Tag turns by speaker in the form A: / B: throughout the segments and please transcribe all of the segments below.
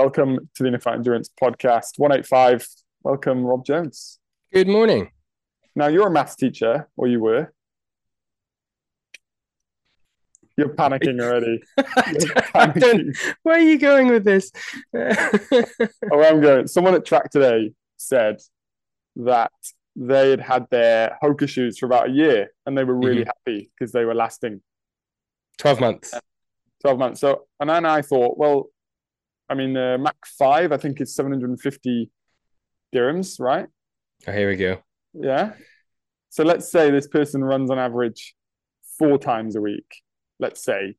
A: welcome to the InnerFight Endurance Podcast 185. Welcome, Rob Jones.
B: Good morning.
A: Now, you're a maths teacher, or you were. You're panicking already. You're panicking.
B: Where are you going with this?
A: Oh, I'm going. Someone at track today said that they had had their Hoka shoes for about a year and they were really
B: Mhm.
A: happy because they were lasting
B: 12 months.
A: 12 months. So, and then I thought, well, I mean, the Mach 5, I think it's 750 dirhams, right?
B: Oh, here we go.
A: Yeah. So let's say this person runs on average four times a week. Let's say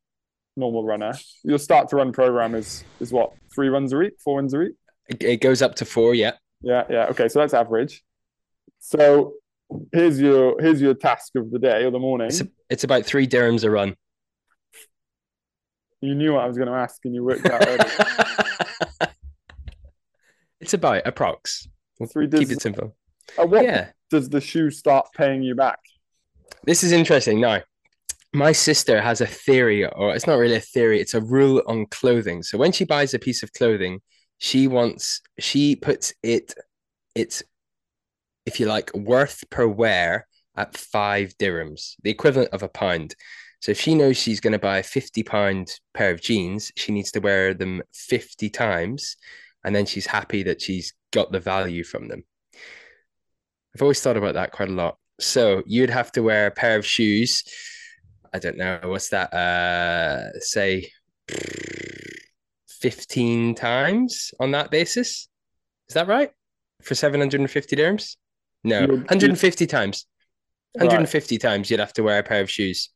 A: normal runner. Your start to run program is is what? Three runs a week, four runs a week?
B: It, goes up to four, yeah.
A: Yeah, yeah. Okay, so that's average. So here's your here's your task of the day or the morning.
B: It's, it's about three dirhams a run.
A: You knew what I was going to ask and you worked out
B: it's about approx. We'll
A: Three
B: keep it simple.
A: At what
B: Yeah.
A: does the shoe start paying you back?
B: This is interesting. Now, my sister has a theory, or it's not really a theory, it's a rule on clothing. So when she buys a piece of clothing, she wants, she puts it, it's, if you like, worth per wear at five dirhams, the equivalent of a pound. So if she knows she's going to buy a 50 pound pair of jeans, she needs to wear them 50 times. And then she's happy that she's got the value from them. I've always thought about that quite a lot. So you'd have to wear a pair of shoes. I don't know what's that. Uh, say fifteen times on that basis. Is that right? For seven hundred and fifty dirhams? No, one hundred and fifty times.
A: Right.
B: One hundred and fifty times you'd have to wear a pair of shoes.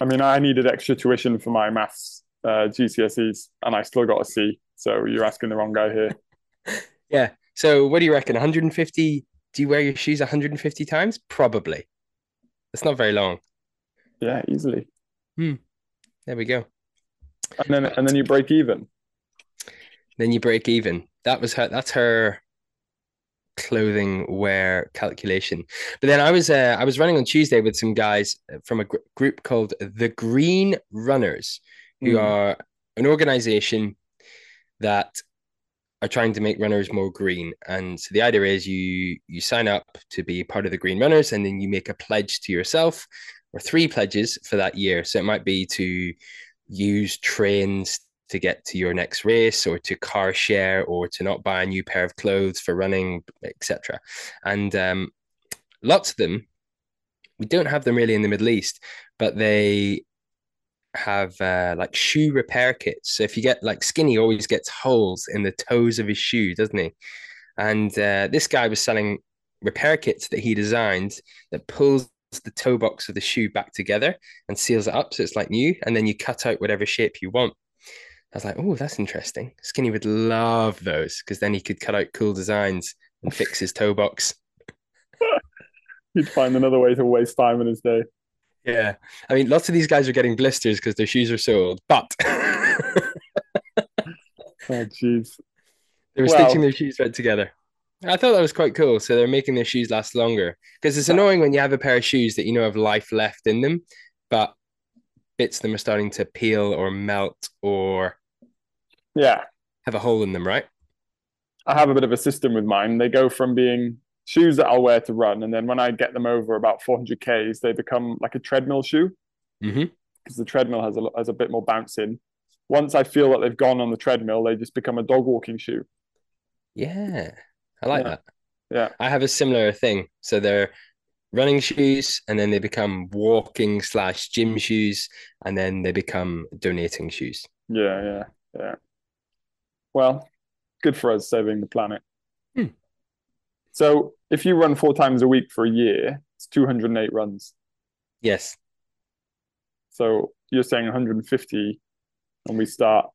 A: I mean, I needed extra tuition for my maths uh, GCSEs and I still got a C. So you're asking the wrong guy here.
B: Yeah. So what do you reckon? One hundred and fifty. Do you wear your shoes one hundred and fifty times? Probably. It's not very long.
A: Yeah, easily. Hmm.
B: There we go.
A: And then and then you break even.
B: then you break even. That was her. That's her clothing wear calculation. But then I was uh, I was running on Tuesday with some guys from a gr- group called the Green Runners, who
A: Hmm.
B: are an organization that are trying to make runners more green. And so the idea is you you sign up to be part of the Green Runners, and then you make a pledge to yourself, or three pledges for that year. So it might be to use trains to get to your next race or to car share or to not buy a new pair of clothes for running etc and um, lots of them we don't have them really in the middle east but they have uh, like shoe repair kits so if you get like skinny always gets holes in the toes of his shoe doesn't he and uh, this guy was selling repair kits that he designed that pulls the toe box of the shoe back together and seals it up so it's like new and then you cut out whatever shape you want I was like, oh, that's interesting. Skinny would love those because then he could cut out cool designs and fix his toe box.
A: He'd find another way to waste time in his day.
B: Yeah. I mean, lots of these guys are getting blisters because their shoes are so old, but
A: Oh jeez.
B: they were
A: Well-
B: stitching their shoes right together. I thought that was quite cool. So they're making their shoes last longer because it's annoying when you have a pair of shoes that you know have life left in them, but bits of them are starting to peel or melt or
A: Yeah.
B: have a hole in them, right?
A: I have a bit of a system with mine. They go from being shoes that I'll wear to run, and then when I get them over about 400 Ks, they become like a treadmill shoe
B: Mm-hmm.
A: because the treadmill has a has a bit more bounce in. Once I feel that they've gone on the treadmill, they just become a dog walking shoe.
B: Yeah, I like
A: Yeah.
B: that.
A: Yeah.
B: I have a similar thing. So they're running shoes and then they become walking slash gym shoes and then they become donating shoes.
A: Yeah, yeah, yeah. Well, good for us saving the planet. So if you run four times a week for a year, it's 208 runs.
B: Yes.
A: So you're saying 150, and we start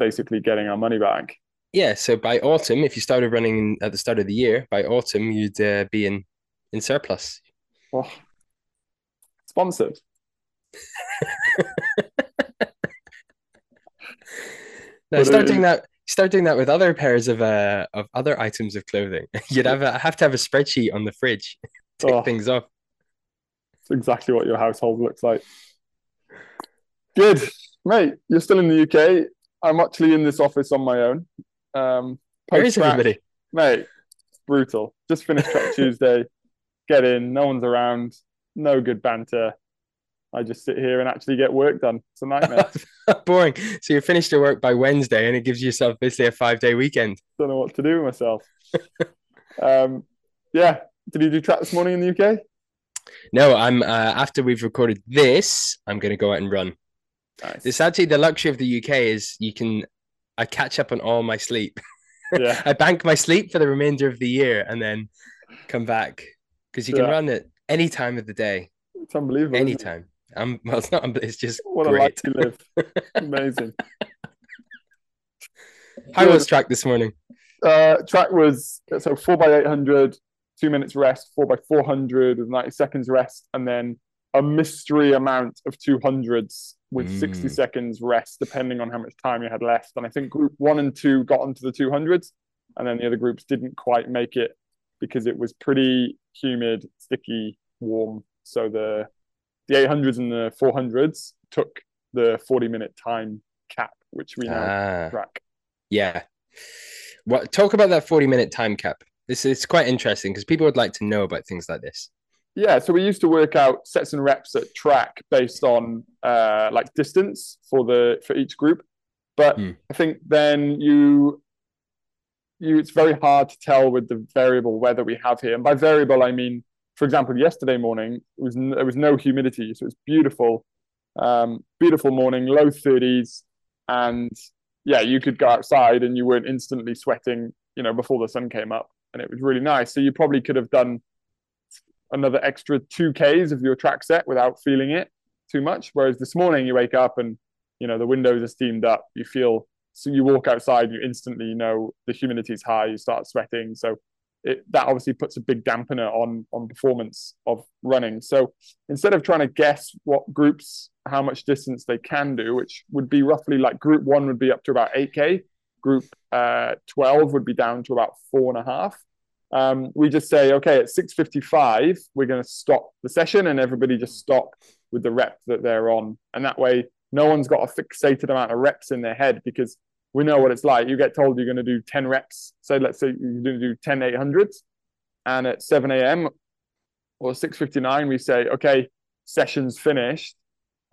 A: basically getting our money back.
B: Yeah. So by autumn, if you started running at the start of the year, by autumn you'd uh, be in in surplus.
A: Oh, sponsored.
B: Now
A: But
B: start
A: it-
B: doing that. Start doing that with other pairs of uh of other items of clothing. You'd have a, have to have a spreadsheet on the fridge. Tick
A: Oh.
B: things off.
A: It's exactly what your household looks like. Good. Mate, you're still in the UK. I'm actually in this office on my own. Um,
B: Where is everybody?
A: Mate, brutal. Just finished Tuesday. Get in, no one's around, no good banter. I just sit here and actually get work done. It's a nightmare.
B: Boring. So you're finished your work by Wednesday, and it gives yourself basically a five day weekend.
A: Don't know what to do with myself. um, yeah. Did you do track this morning in the UK?
B: No, I'm uh, after we've recorded this, I'm going to go out and run.
A: Nice.
B: It's actually the luxury of the UK is you can I catch up on all my sleep.
A: yeah.
B: I bank my sleep for the remainder of the year and then come back because you can
A: Yeah.
B: run at any time of the day,
A: It's unbelievable. isn't it?
B: anytime. Um, well, it's not. It's just
A: What a life
B: great.
A: you live. Amazing.
B: How was track this morning?
A: Uh, track was so four by eight hundred, two minutes rest, four by four hundred with ninety seconds rest, and then a mystery amount of two hundreds with sixty
B: Mm.
A: seconds rest, depending on how much time you had left. And I think group one and two got onto the two hundreds, and then the other groups didn't quite make it because it was pretty humid, sticky, warm. So the the eight hundreds and the four hundreds took the forty minute time cap, which we now
B: Ah,
A: track.
B: yeah. What? Talk about that forty-minute time cap. This is quite interesting because people would like to know about things like this.
A: Yeah, so we used to work out sets and reps at track based on uh, like distance for the for each group, but
B: Hmm.
A: I think then you you it's very hard to tell with the variable weather we have here, and by variable I mean, for example, yesterday morning was there was no humidity, so it's beautiful, um, beautiful morning, low thirties, and yeah, you could go outside and you weren't instantly sweating, you know, before the sun came up, and it was really nice. So you probably could have done another extra two Ks of your track set without feeling it too much. Whereas this morning you wake up and you know the windows are steamed up, you feel so you walk outside, you instantly know the humidity's high, you start sweating. So it that obviously puts a big dampener on on performance of running. So instead of trying to guess what groups how much distance they can do, which would be roughly like group one would be up to about 8k, group uh, 12 would be down to about four and a half um, we just say, okay, at 6.55, we're going to stop the session and everybody just stop with the rep that they're on. And that way, no one's got a fixated amount of reps in their head because we know what it's like. You get told you're going to do 10 reps. So let's say you're going to do 10 800s. And at 7 a.m. or 6.59, we say, okay, session's finished.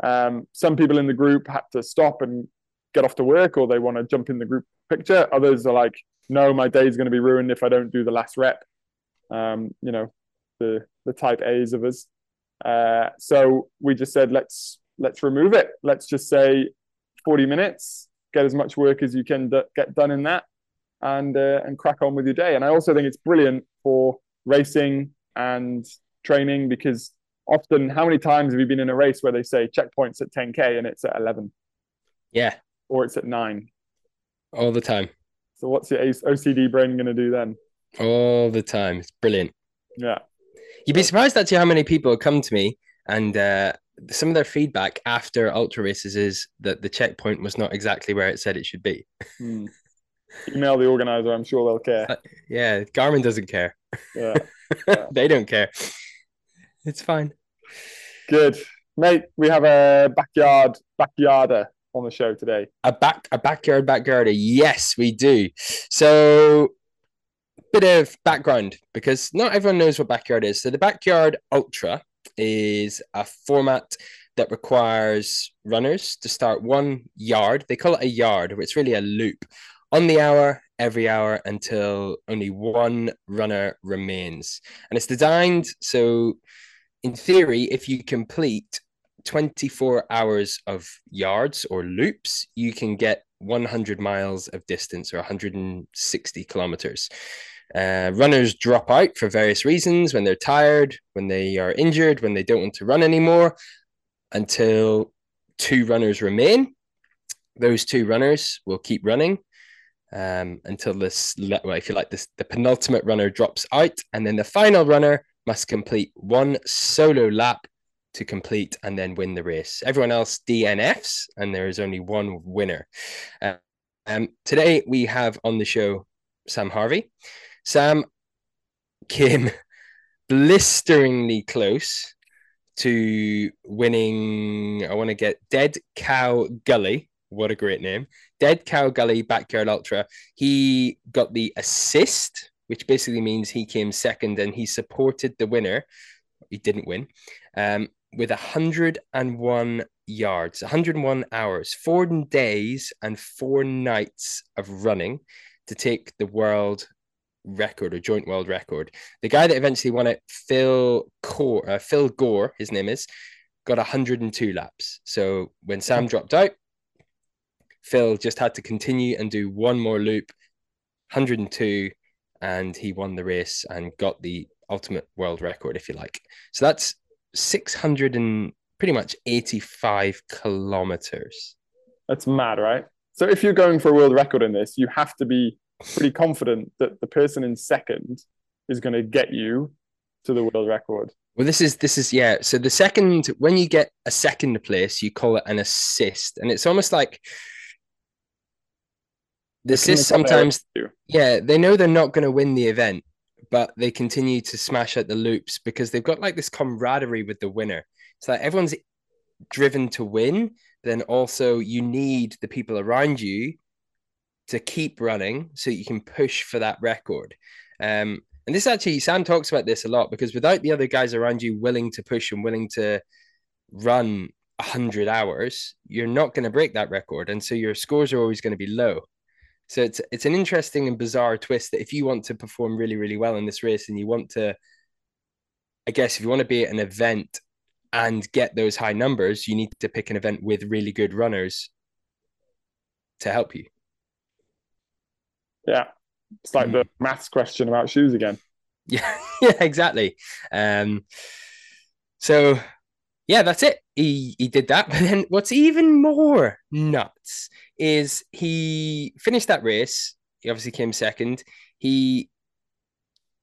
A: Um, some people in the group had to stop and get off to work or they want to jump in the group picture. Others are like, no, my day's going to be ruined if I don't do the last rep. Um, you know, the the type A's of us. Uh, so we just said let's let's remove it. Let's just say 40 minutes, get as much work as you can d- get done in that, and uh, and crack on with your day. And I also think it's brilliant for racing and training because often, how many times have you been in a race where they say checkpoints at 10k and it's at 11
B: Yeah,
A: or it's at nine?
B: all the time,
A: So what's your OCD brain going to do then?
B: all the time. It's brilliant.
A: Yeah.
B: You'd be surprised actually how many people come to me and uh, some of their feedback after ultra races is that the checkpoint was not exactly where it said it should be.
A: Hmm. Email the organizer. I'm sure they'll care.
B: Yeah, Garmin doesn't care.
A: Yeah.
B: they don't care. It's fine.
A: Good, mate. We have a backyard backyarder on the show today.
B: A back a backyard backyarder. Yes, we do. So bit of background because not everyone knows what backyard is. So the backyard ultra is a format that requires runners to start one yard. They call it a yard, but it's really a loop on the hour, every hour until only one runner remains. And it's designed so, in theory, if you complete 24 hours of yards or loops, you can get 100 miles of distance or 160 kilometers. Uh, runners drop out for various reasons when they're tired, when they are injured, when they don't want to run anymore, until two runners remain. Those two runners will keep running um, until this, well, if you like, this the penultimate runner drops out, and then the final runner must complete one solo lap to complete and then win the race. Everyone else DNFs, and there is only one winner. Uh, um, today we have on the show Sam Harvey. Sam came blisteringly close to winning. I want to get Dead Cow Gully What a great name. Dead Cow Gully Backyard Ultra. He got the assist, which basically means he came second and he supported the winner. He didn't win. Um, with 101 yards, 101 hours, four days and four nights of running to take the world record or joint world record. The guy that eventually won it, Phil Core, uh, Phil Gore, his name is, got 102 laps. So when Sam dropped out, Phil just had to continue and do one more loop, 102, and he won the race and got the ultimate world record, if you like. So that's 600 and pretty much 85 kilometers.
A: That's mad, right? So if you're going for a world record in this, you have to be pretty confident that the person in second is going to get you to the world record.
B: Well, this is this is yeah. So the second, when you get a second place, you call it an assist, and it's almost like the assist sometimes. Yeah, they know they're not going to win the event, but they continue to smash out the loops because they've got like this camaraderie with the winner. So like everyone's driven to win. Then also you need the people around you to keep running so you can push for that record. Um, and this actually, Sam talks about this a lot because without the other guys around you willing to push and willing to run 100 hours, you're not going to break that record. And so your scores are always going to be low. So it's it's an interesting and bizarre twist that if you want to perform really, really well in this race and you want to, I guess, if you want to be at an event and get those high numbers, you need to pick an event with really good runners to help you.
A: Yeah. It's like mm. the maths question about shoes again.
B: Yeah, yeah, exactly. Um, so yeah, that's it. He he did that. But then what's even more nuts is he finished that race. He obviously came second. He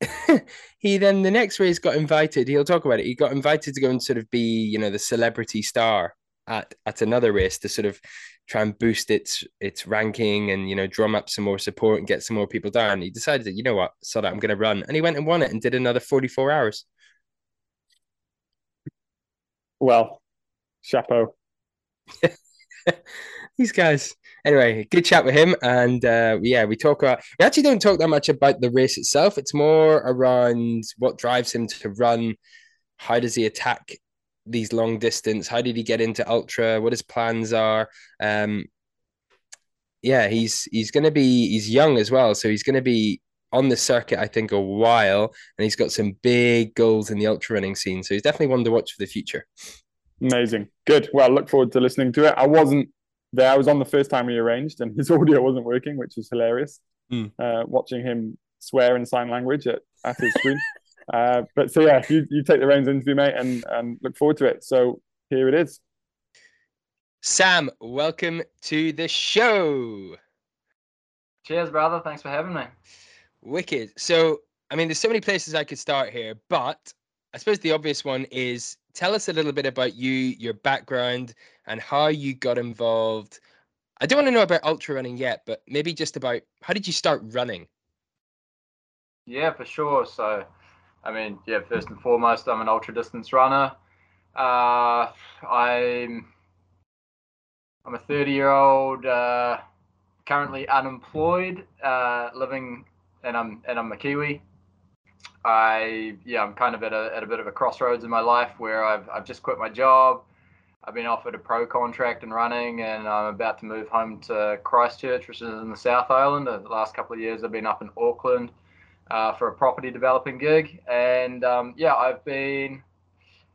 B: he then the next race got invited. He'll talk about it. He got invited to go and sort of be, you know, the celebrity star at at another race to sort of try and boost its its ranking and you know drum up some more support and get some more people down. He decided that you know what, so that I'm going to run, and he went and won it and did another 44 hours.
A: Well, chapeau.
B: These guys. Anyway, good chat with him, and uh, yeah, we talk about. We actually don't talk that much about the race itself. It's more around what drives him to run. How does he attack these long distance? How did he get into ultra? What his plans are? Um, yeah, he's he's going to be he's young as well, so he's going to be on the circuit I think a while, and he's got some big goals in the ultra running scene. So he's definitely one to watch for the future.
A: Amazing, good. Well, look forward to listening to it. I wasn't there. I was on the first time we arranged, and his audio wasn't working, which was hilarious. Mm. Uh, watching him swear in sign language at, at his screen. Uh, but so yeah, you, you take the reins interview, mate, and and look forward to it. So here it is.
B: Sam, welcome to the show.
C: Cheers, brother. Thanks for having me.
B: Wicked. So, I mean, there's so many places I could start here, but I suppose the obvious one is tell us a little bit about you, your background, and how you got involved. I don't want to know about ultra running yet, but maybe just about how did you start running?
C: Yeah, for sure. So, I mean, yeah, first and foremost, I'm an ultra distance runner. Uh, I'm I'm a 30 year old, uh, currently unemployed, uh, living, and I'm and I'm a Kiwi. I yeah, I'm kind of at a at a bit of a crossroads in my life where I've I've just quit my job. I've been offered a pro contract in running, and I'm about to move home to Christchurch, which is in the South Island. The last couple of years, I've been up in Auckland uh, for a property developing gig. And um, yeah, I've been,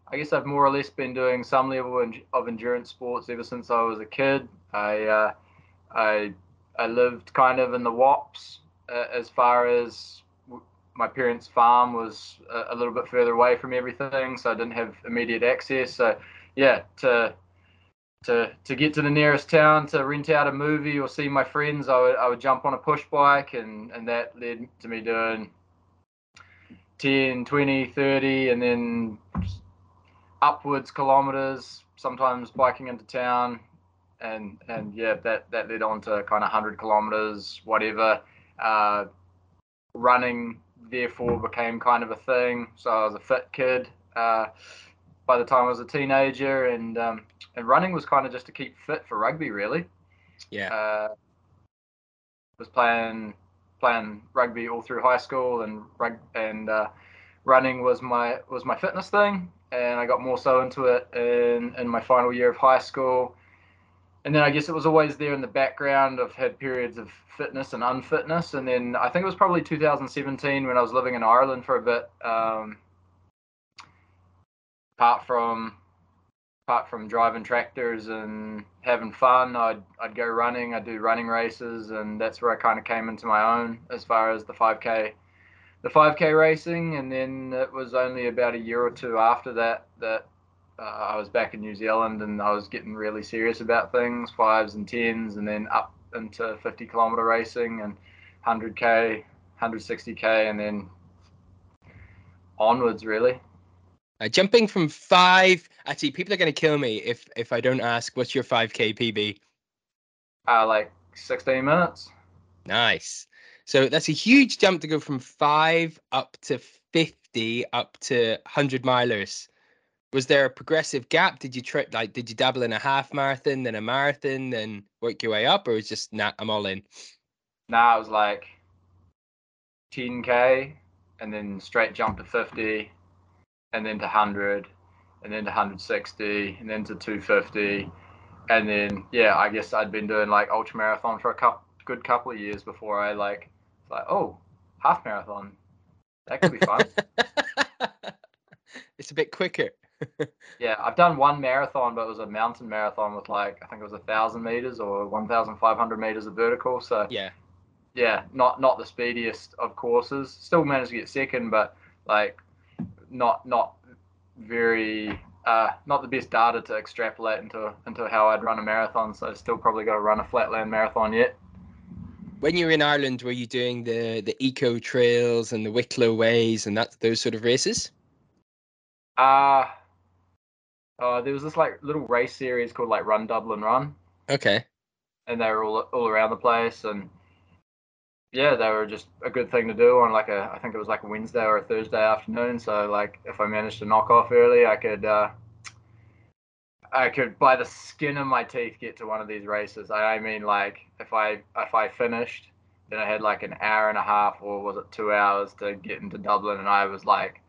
C: I guess I've more or less been doing some level of endurance sports ever since I was a kid. I, uh, I, I lived kind of in the WAPs uh, as far as my parents' farm was a, a, little bit further away from everything, so I didn't have immediate access. So yeah, to to to get to the nearest town to rent out a movie or see my friends, I would I would jump on a push bike and and that led to me doing 10, 20, 30 and then upwards kilometers, sometimes biking into town and and yeah, that that led on to kind of 100 kilometers, whatever. Uh, running therefore became kind of a thing. So I was a fit kid. Uh, by the time I was a teenager, and um, and running was kind of just to keep fit for rugby, really.
B: Yeah.
C: Uh, was playing playing rugby all through high school, and rug and uh, running was my was my fitness thing, and I got more so into it in in my final year of high school. And then I guess it was always there in the background. I've had periods of fitness and unfitness, and then I think it was probably 2017 when I was living in Ireland for a bit. Um, apart from apart from driving tractors and having fun, I'd I'd go running. I'd do running races, and that's where I kind of came into my own as far as the 5K, the 5K racing. And then it was only about a year or two after that that uh, I was back in New Zealand, and I was getting really serious about things, fives and tens, and then up into 50 kilometer racing and 100k, 160k, and then onwards really.
B: Uh, jumping from five, actually, people are going to kill me if if I don't ask. What's your five k PB?
C: Uh, like 16 minutes.
B: Nice. So that's a huge jump to go from five up to 50 up to 100 milers. Was there a progressive gap? Did you trip like did you dabble in a half marathon, then a marathon, then work your way up, or was just nah, I'm all in?
C: Nah, it was like 10k and then straight jump to 50 and then to 100 and then to 160 and then to 250 and then yeah i guess i'd been doing like ultra marathon for a couple, good couple of years before i like like oh half marathon. That could be fun.
B: It's a bit quicker.
C: Yeah i've done one marathon but it was a mountain marathon with like i think it was a thousand meters or 1500 meters of vertical. So
B: yeah.
C: yeah not not the speediest of courses. Still managed to get second but like not not very uh, not the best data to extrapolate into into how I'd run a marathon. So I still probably got to run a flatland marathon yet.
B: When you were in Ireland, were you doing the the eco trails and the Wicklow ways and that those sort of races?
C: Uh uh, there was this like little race series called like Run Dublin Run.
B: Okay.
C: And they were all all around the place, and yeah, they were just a good thing to do on like a I think it was like a Wednesday or a Thursday afternoon. So like if I managed to knock off early, I could uh, I could by the skin of my teeth get to one of these races. I, I mean like if I if I finished, then I had like an hour and a half or was it two hours to get into Dublin, and I was like,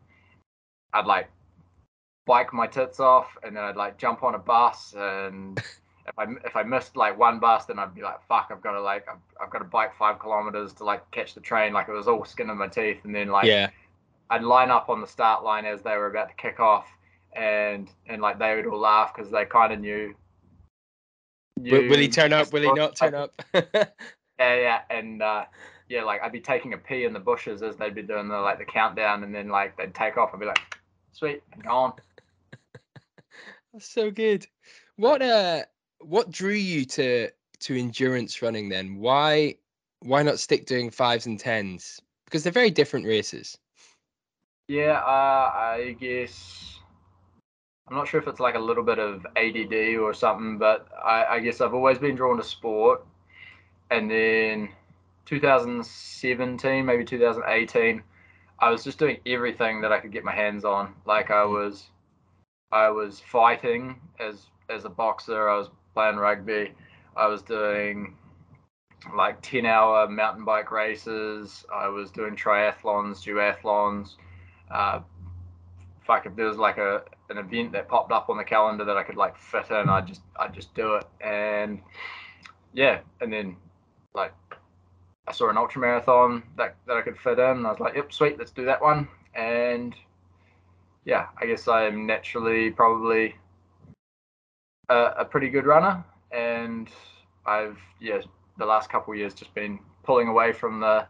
C: I'd like bike my tits off, and then I'd like jump on a bus and if I if I missed like one bus, then I'd be like, fuck, I've got to like I've, I've got to bike five kilometers to like catch the train. Like it was all skin in my teeth, and then like
B: yeah,
C: I'd line up on the start line as they were about to kick off, and and like they would all laugh because they kind of knew.
B: Will, will, he turn up? Will he not turn up?
C: yeah, yeah, and uh, yeah, like I'd be taking a pee in the bushes as they'd be doing the like the countdown, and then like they'd take off. I'd be like, sweet, gone.
B: That's so good. What uh what drew you to to endurance running then? Why why not stick doing fives and tens? Because they're very different races.
C: Yeah, uh, I guess I'm not sure if it's like a little bit of ADD or something, but I, I guess I've always been drawn to sport. And then 2017, maybe 2018, I was just doing everything that I could get my hands on. Like I mm. was, I was fighting as as a boxer. I was playing rugby. I was doing like 10 hour mountain bike races. I was doing triathlons, duathlons. Uh, fuck, if there was like a an event that popped up on the calendar that I could like fit in, I just I just do it. And yeah, and then like I saw an ultra marathon that that I could fit in. I was like, yep, sweet, let's do that one. And yeah, I guess I'm naturally probably a, a pretty good runner, and I've yeah the last couple of years just been pulling away from the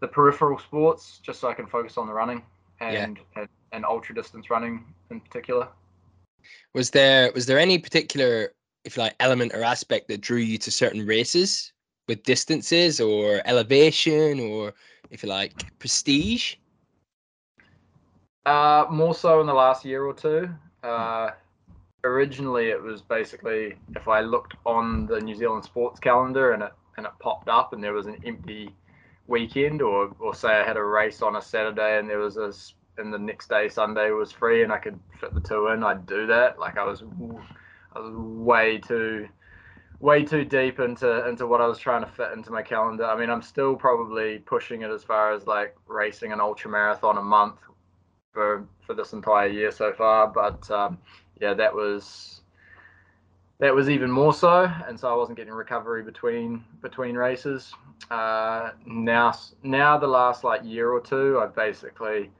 C: the peripheral sports just so I can focus on the running and yeah. and, and ultra distance running in particular.
B: Was there was there any particular if you like element or aspect that drew you to certain races with distances or elevation or if you like prestige?
C: Uh, more so in the last year or two. Uh, originally it was basically if I looked on the New Zealand sports calendar and it and it popped up and there was an empty weekend or or say I had a race on a Saturday and there was a and the next day Sunday was free and I could fit the two in I'd do that like I was I was way too way too deep into into what I was trying to fit into my calendar. I mean, I'm still probably pushing it as far as like racing an ultra marathon a month for for this entire year so far. But um, yeah, that was that was even more so, and so I wasn't getting recovery between between races. Uh, now now the last like year or two, I've basically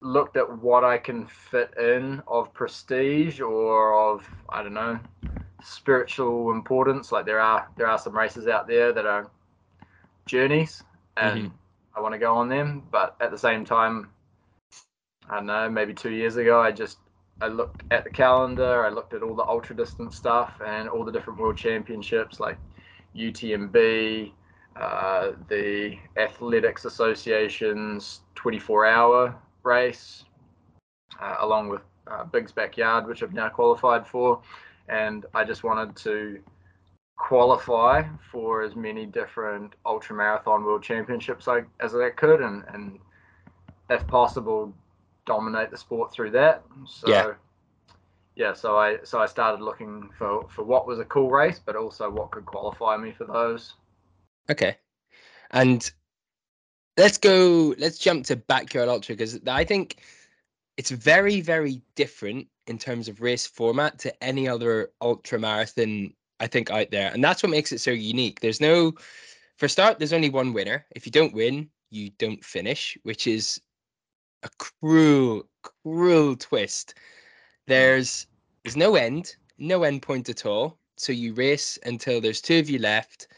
C: looked at what I can fit in of prestige or of I don't know spiritual importance. Like there are there are some races out there that are journeys, and mm-hmm. I want to go on them. But at the same time, I don't know. Maybe two years ago, I just I looked at the calendar. I looked at all the ultra distance stuff and all the different world championships like UTMB, uh, the Athletics Association's 24 hour race, uh, along with uh, Big's Backyard, which I've now qualified for. And I just wanted to qualify for as many different ultra marathon world championships I, as I could, and, and if possible, dominate the sport through that. So, yeah. Yeah, so I so I started looking for for what was a cool race, but also what could qualify me for those.
B: Okay, and let's go let's jump to backyard ultra because i think it's very very different in terms of race format to any other ultra marathon i think out there and that's what makes it so unique there's no for start there's only one winner if you don't win you don't finish which is a cruel cruel twist mm. there's there's no end no end point at all so you race until there's two of you left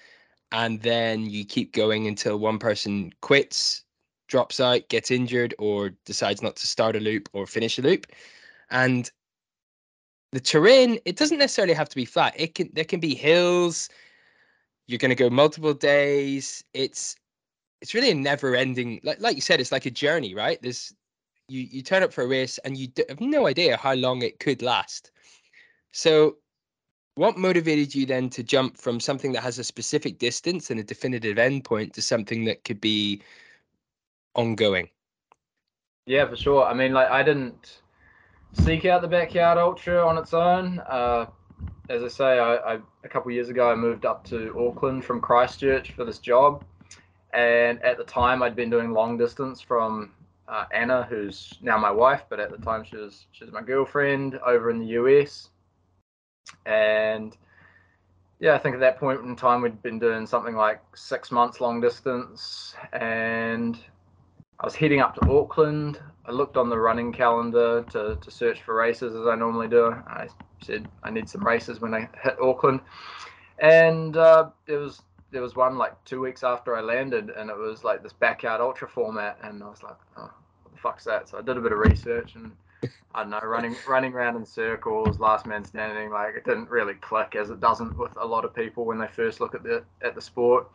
B: and then you keep going until one person quits, drops out, gets injured, or decides not to start a loop or finish a loop. And the terrain, it doesn't necessarily have to be flat. It can there can be hills. You're going to go multiple days. It's it's really a never ending like like you said it's like a journey right there's you you turn up for a race and you have no idea how long it could last so what motivated you then to jump from something that has a specific distance and a definitive endpoint to something that could be ongoing?
C: Yeah, for sure. I mean, like I didn't seek out the backyard ultra on its own. Uh, as I say, I, I a couple years ago I moved up to Auckland from Christchurch for this job, and at the time I'd been doing long distance from uh, Anna, who's now my wife, but at the time she was she was my girlfriend over in the US and yeah, I think at that point in time we'd been doing something like six months long distance, and I was heading up to Auckland. I looked on the running calendar to, to search for races as I normally do. I said I need some races when I hit Auckland, and uh, there was there was one like two weeks after I landed, and it was like this backyard ultra format, and I was like, oh, what the fuck's that? So I did a bit of research and I don't know, running running around in circles, last man standing, like it didn't really click as it doesn't with a lot of people when they first look at the at the sport.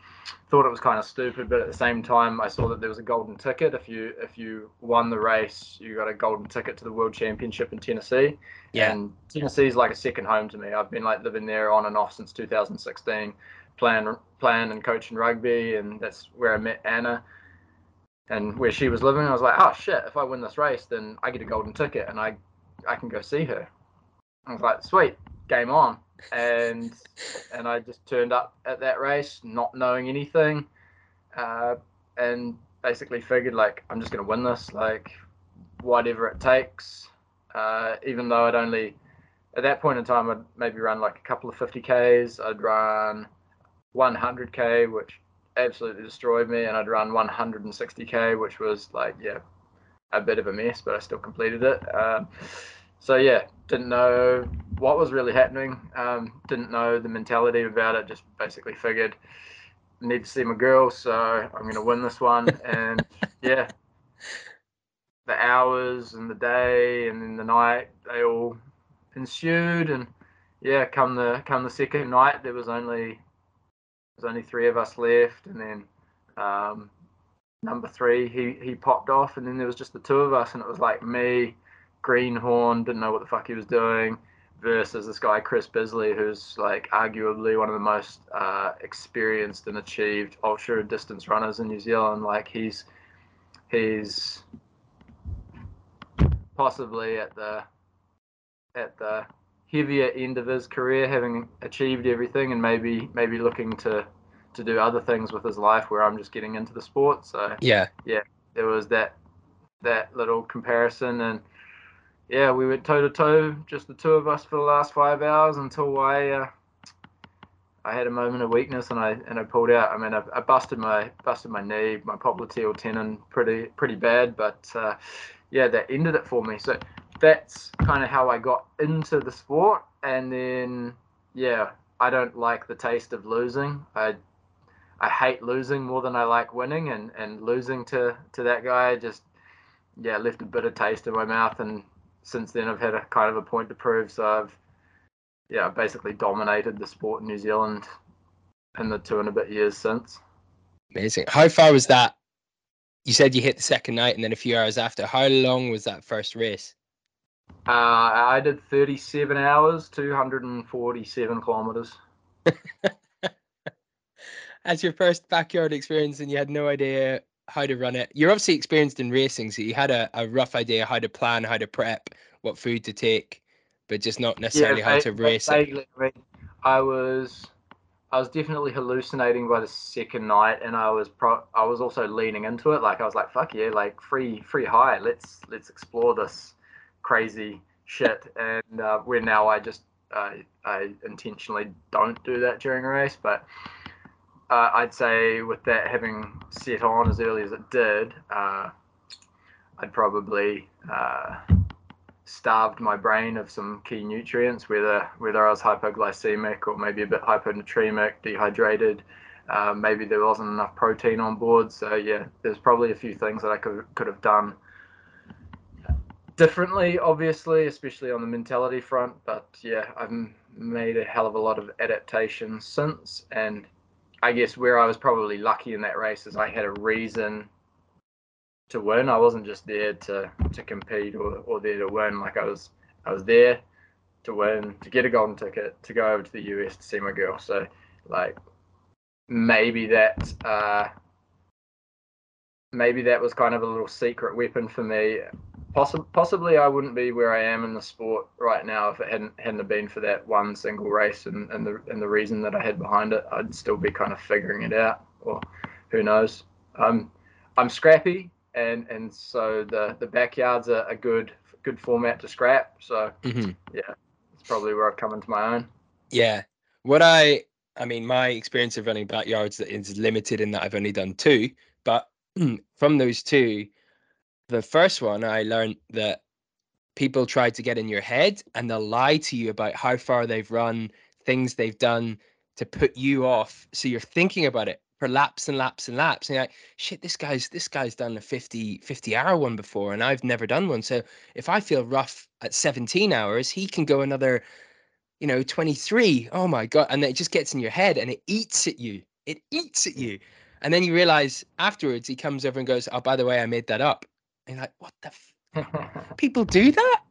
C: Thought it was kind of stupid, but at the same time, I saw that there was a golden ticket. If you if you won the race, you got a golden ticket to the World Championship in Tennessee. Yeah. And Tennessee is like a second home to me. I've been like living there on and off since 2016, playing playing and coaching rugby, and that's where I met Anna and where she was living. I was like, oh shit, if I win this race, then I get a golden ticket and I I can go see her. I was like, sweet, game on. And and I just turned up at that race, not knowing anything, uh, and basically figured like I'm just gonna win this, like whatever it takes. Uh, even though I'd only at that point in time I'd maybe run like a couple of 50ks, I'd run 100k, which absolutely destroyed me, and I'd run 160k, which was like yeah, a bit of a mess, but I still completed it. Um, so yeah, didn't know what was really happening. Um, didn't know the mentality about it. Just basically figured need to see my girl, so I'm gonna win this one. and yeah, the hours and the day and then the night they all ensued, and yeah, come the come the second night, there was only there's only three of us left, and then um, number three he he popped off, and then there was just the two of us, and it was like me, Greenhorn, didn't know what the fuck he was doing, versus this guy Chris Bisley, who's like arguably one of the most uh, experienced and achieved ultra distance runners in New Zealand. Like he's he's possibly at the at the heavier end of his career, having achieved everything, and maybe maybe looking to to do other things with his life, where I'm just getting into the sport. So
B: yeah,
C: yeah, there was that that little comparison, and yeah, we went toe to toe, just the two of us for the last five hours until I. Uh, I had a moment of weakness and I and I pulled out. I mean, I, I busted my busted my knee, my popliteal tendon, pretty pretty bad. But uh, yeah, that ended it for me. So that's kind of how I got into the sport. And then yeah, I don't like the taste of losing. I I hate losing more than I like winning, and and losing to to that guy just yeah left a bitter taste in my mouth. And since then, I've had a kind of a point to prove. So I've yeah, basically dominated the sport in New Zealand in the two and a bit years since.
B: Amazing. How far was that? You said you hit the second night and then a few hours after. How long was that first race?
C: Uh, I did 37 hours, 247 kilometers.
B: As your first backyard experience, and you had no idea how to run it. You're obviously experienced in racing, so you had a, a rough idea how to plan, how to prep, what food to take but just not necessarily yeah, how to race
C: vaguely, it. I was I was definitely hallucinating by the second night, and I was pro- I was also leaning into it. Like I was like, "Fuck yeah! Like free free high. Let's let's explore this crazy shit." And uh, where now I just I intentionally don't do that during a race, but uh, I'd say with that having set on as early as it did, uh, I'd probably uh, starved my brain of some key nutrients, whether whether I was hypoglycemic or maybe a bit hyponatremic, dehydrated. Uh, maybe there wasn't enough protein on board. So yeah, there's probably a few things that I could could have done differently, obviously, especially on the mentality front. But yeah, I've made a hell of a lot of adaptations since, and I guess where I was probably lucky in that race is I had a reason to win. I wasn't just there to to compete or, or there to win. Like I was I was there to win, to get a golden ticket, to go over to the US to see my girl. So like maybe that uh, maybe that was kind of a little secret weapon for me. Possibly, possibly I wouldn't be where I am in the sport right now if it hadn't hadn't been for that one single race and, and the and the reason that I had behind it. I'd still be kind of figuring it out, or who knows. I'm I'm scrappy and and so the the backyard's a, a good good format to scrap. So mm-hmm. yeah, it's probably where I've come into my own.
B: Yeah, what I I mean, my experience of running backyards is limited in that I've only done two, but from those two, the first one I learned that people try to get in your head and they'll lie to you about how far they've run, things they've done to put you off. So you're thinking about it for laps and laps and laps. And you're like shit this guy's this guy's done a 50 50 hour one before and i've never done one. So if i feel rough at 17 hours he can go another you know 23 oh my god. And it just gets in your head and it eats at you. It eats at you. And then you realize afterwards he comes over and goes oh by the way i made that up and you're like what the f- people do that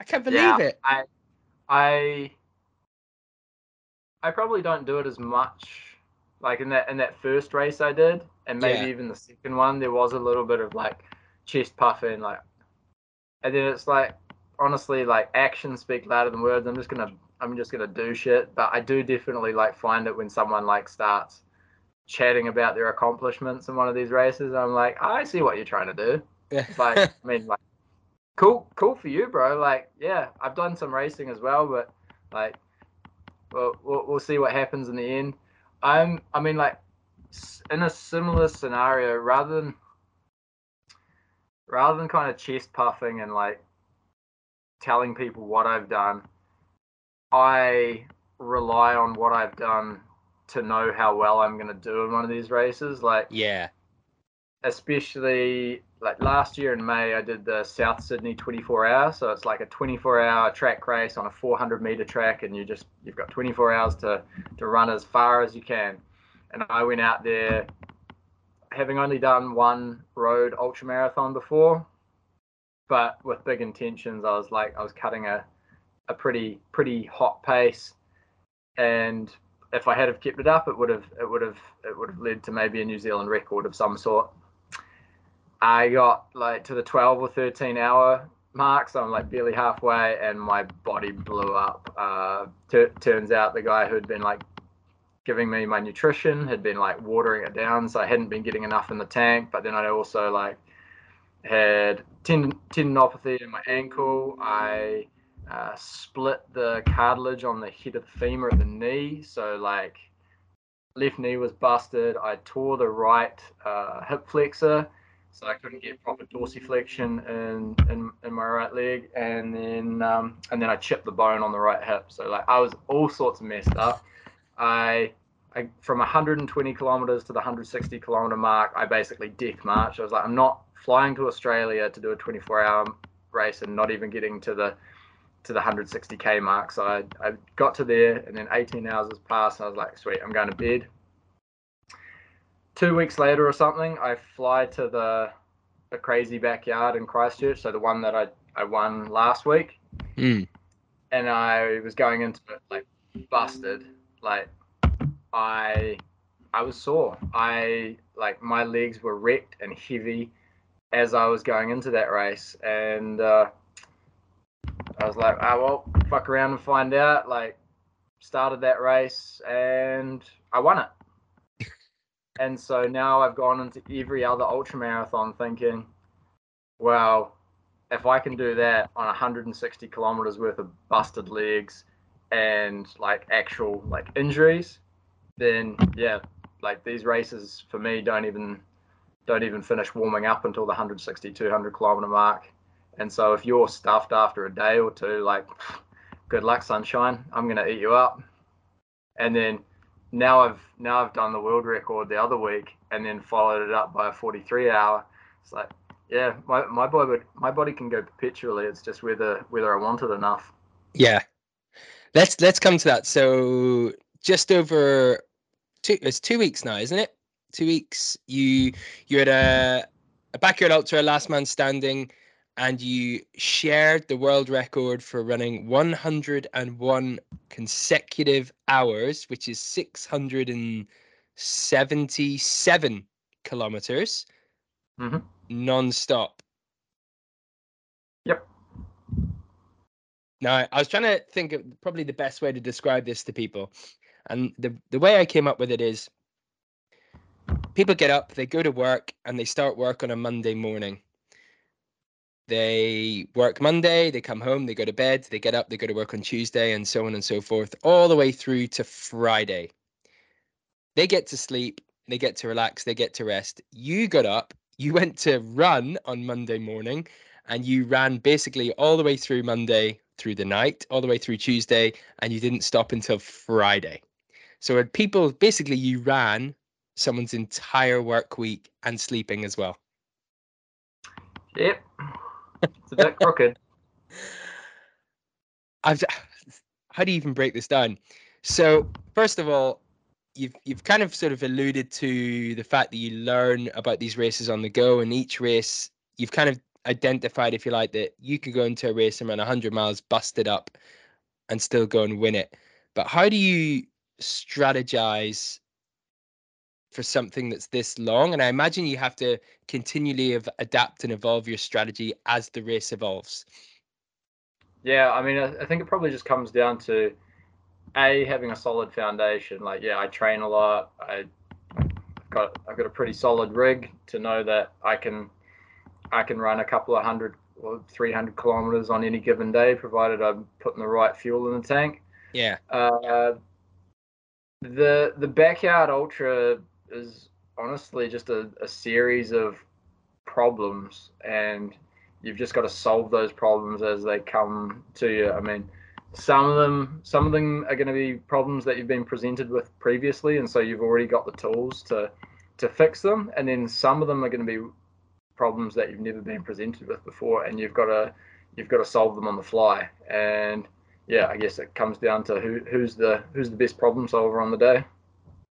B: i can't believe yeah, it
C: i i i probably don't do it as much like in that in that first race I did, and maybe yeah. even the second one, there was a little bit of like chest puffing, like, and then it's like honestly, like actions speak louder than words. I'm just gonna I'm just gonna do shit, but I do definitely like find it when someone like starts chatting about their accomplishments in one of these races. I'm like, I see what you're trying to do. Yeah. like, I mean, like, cool, cool for you, bro. Like, yeah, I've done some racing as well, but like, well, we'll, we'll see what happens in the end. I'm I mean like in a similar scenario rather than rather than kind of chest puffing and like telling people what I've done, I rely on what I've done to know how well I'm going to do in one of these races. Like,
B: yeah,
C: especially like last year in May, I did the South Sydney 24 hour. So it's like a 24 hour track race on a 400 meter track, and you just you've got 24 hours to to run as far as you can. And I went out there having only done one road ultra marathon before, but with big intentions. I was like I was cutting a a pretty pretty hot pace, and if I had have kept it up, it would have it would have it would have led to maybe a New Zealand record of some sort. I got like to the 12 or 13 hour mark, so I'm like barely halfway, and my body blew up. Uh, t- turns out the guy who'd been like giving me my nutrition had been like watering it down, so I hadn't been getting enough in the tank. But then I also like had tendinopathy in my ankle. I uh, split the cartilage on the head of the femur at the knee, so like left knee was busted. I tore the right uh, hip flexor, so I couldn't get proper dorsiflexion in, in, in my right leg, and then um, and then I chipped the bone on the right hip. So like I was all sorts of messed up. I, I from 120 kilometers to the 160 kilometer mark, I basically death marched. I was like, I'm not flying to Australia to do a 24 hour race and not even getting to the to the 160k mark. So I, I got to there, and then 18 hours has passed. And I was like, sweet, I'm going to bed. Two weeks later or something, I fly to the the crazy backyard in Christchurch, so the one that I I won last week,
B: Mm.
C: and I was going into it like busted. Like I I was sore. I like my legs were wrecked and heavy as I was going into that race, and uh, I was like, ah, well, fuck around and find out. Like, started that race and I won it. And so now I've gone into every other ultra marathon thinking, well, if I can do that on 160 kilometers worth of busted legs and like actual like injuries, then yeah, like these races for me don't even don't even finish warming up until the 160 200 kilometer mark. And so if you're stuffed after a day or two like good luck sunshine. I'm to eat you up. And then now i've now i've done the world record the other week and then followed it up by a 43 hour it's like yeah my, my body my body can go perpetually it's just whether whether i want it enough
B: Yeah. Let's let's come to that. So just over two it's two weeks now, isn't it? Two weeks. You you had a, a backyard ultra, last man standing, and you shared the world record for running 101 consecutive hours, which is 677 kilometers
C: Mhm.
B: non-stop.
C: Yep.
B: Now, I was trying to think of probably the best way to describe this to people. And the, the way I came up with it is people get up, they go to work, and they start work on a Monday morning. They work Monday, they come home, they go to bed, they get up, they go to work on Tuesday, and so on and so forth, all the way through to Friday. They get to sleep, they get to relax, they get to rest. You got up, you went to run on Monday morning, and you ran basically all the way through Monday, through the night, all the way through Tuesday, and you didn't stop until Friday. So people basically you ran someone's entire work week and sleeping as well.
C: yep it's a bit crooked
B: I've how do you even break this down? So first of all, you've you've kind of sort of alluded to the fact that you learn about these races on the go, and each race you've kind of identified, if you like, that you could go into a race and run 100 miles busted up and still go and win it. But how do you strategize for something that's this long? And I imagine you have to continually ev- adapt and evolve your strategy as the race evolves.
C: Yeah, I mean, I, I think it probably just comes down to a having a solid foundation. Like, yeah, I train a lot. I I've got I've got a pretty solid rig to know that I can I can run a couple of hundred or three hundred kilometers on any given day, provided I'm putting the right fuel in the tank.
B: Yeah.
C: Uh, the the backyard ultra is honestly just a, a series of problems and you've just got to solve those problems as they come to you. I mean some of them some of them are going to be problems that you've been presented with previously and so you've already got the tools to to fix them and then some of them are going to be problems that you've never been presented with before and you've got to you've got to solve them on the fly. And yeah i guess it comes down to who who's the who's the best problem solver on the day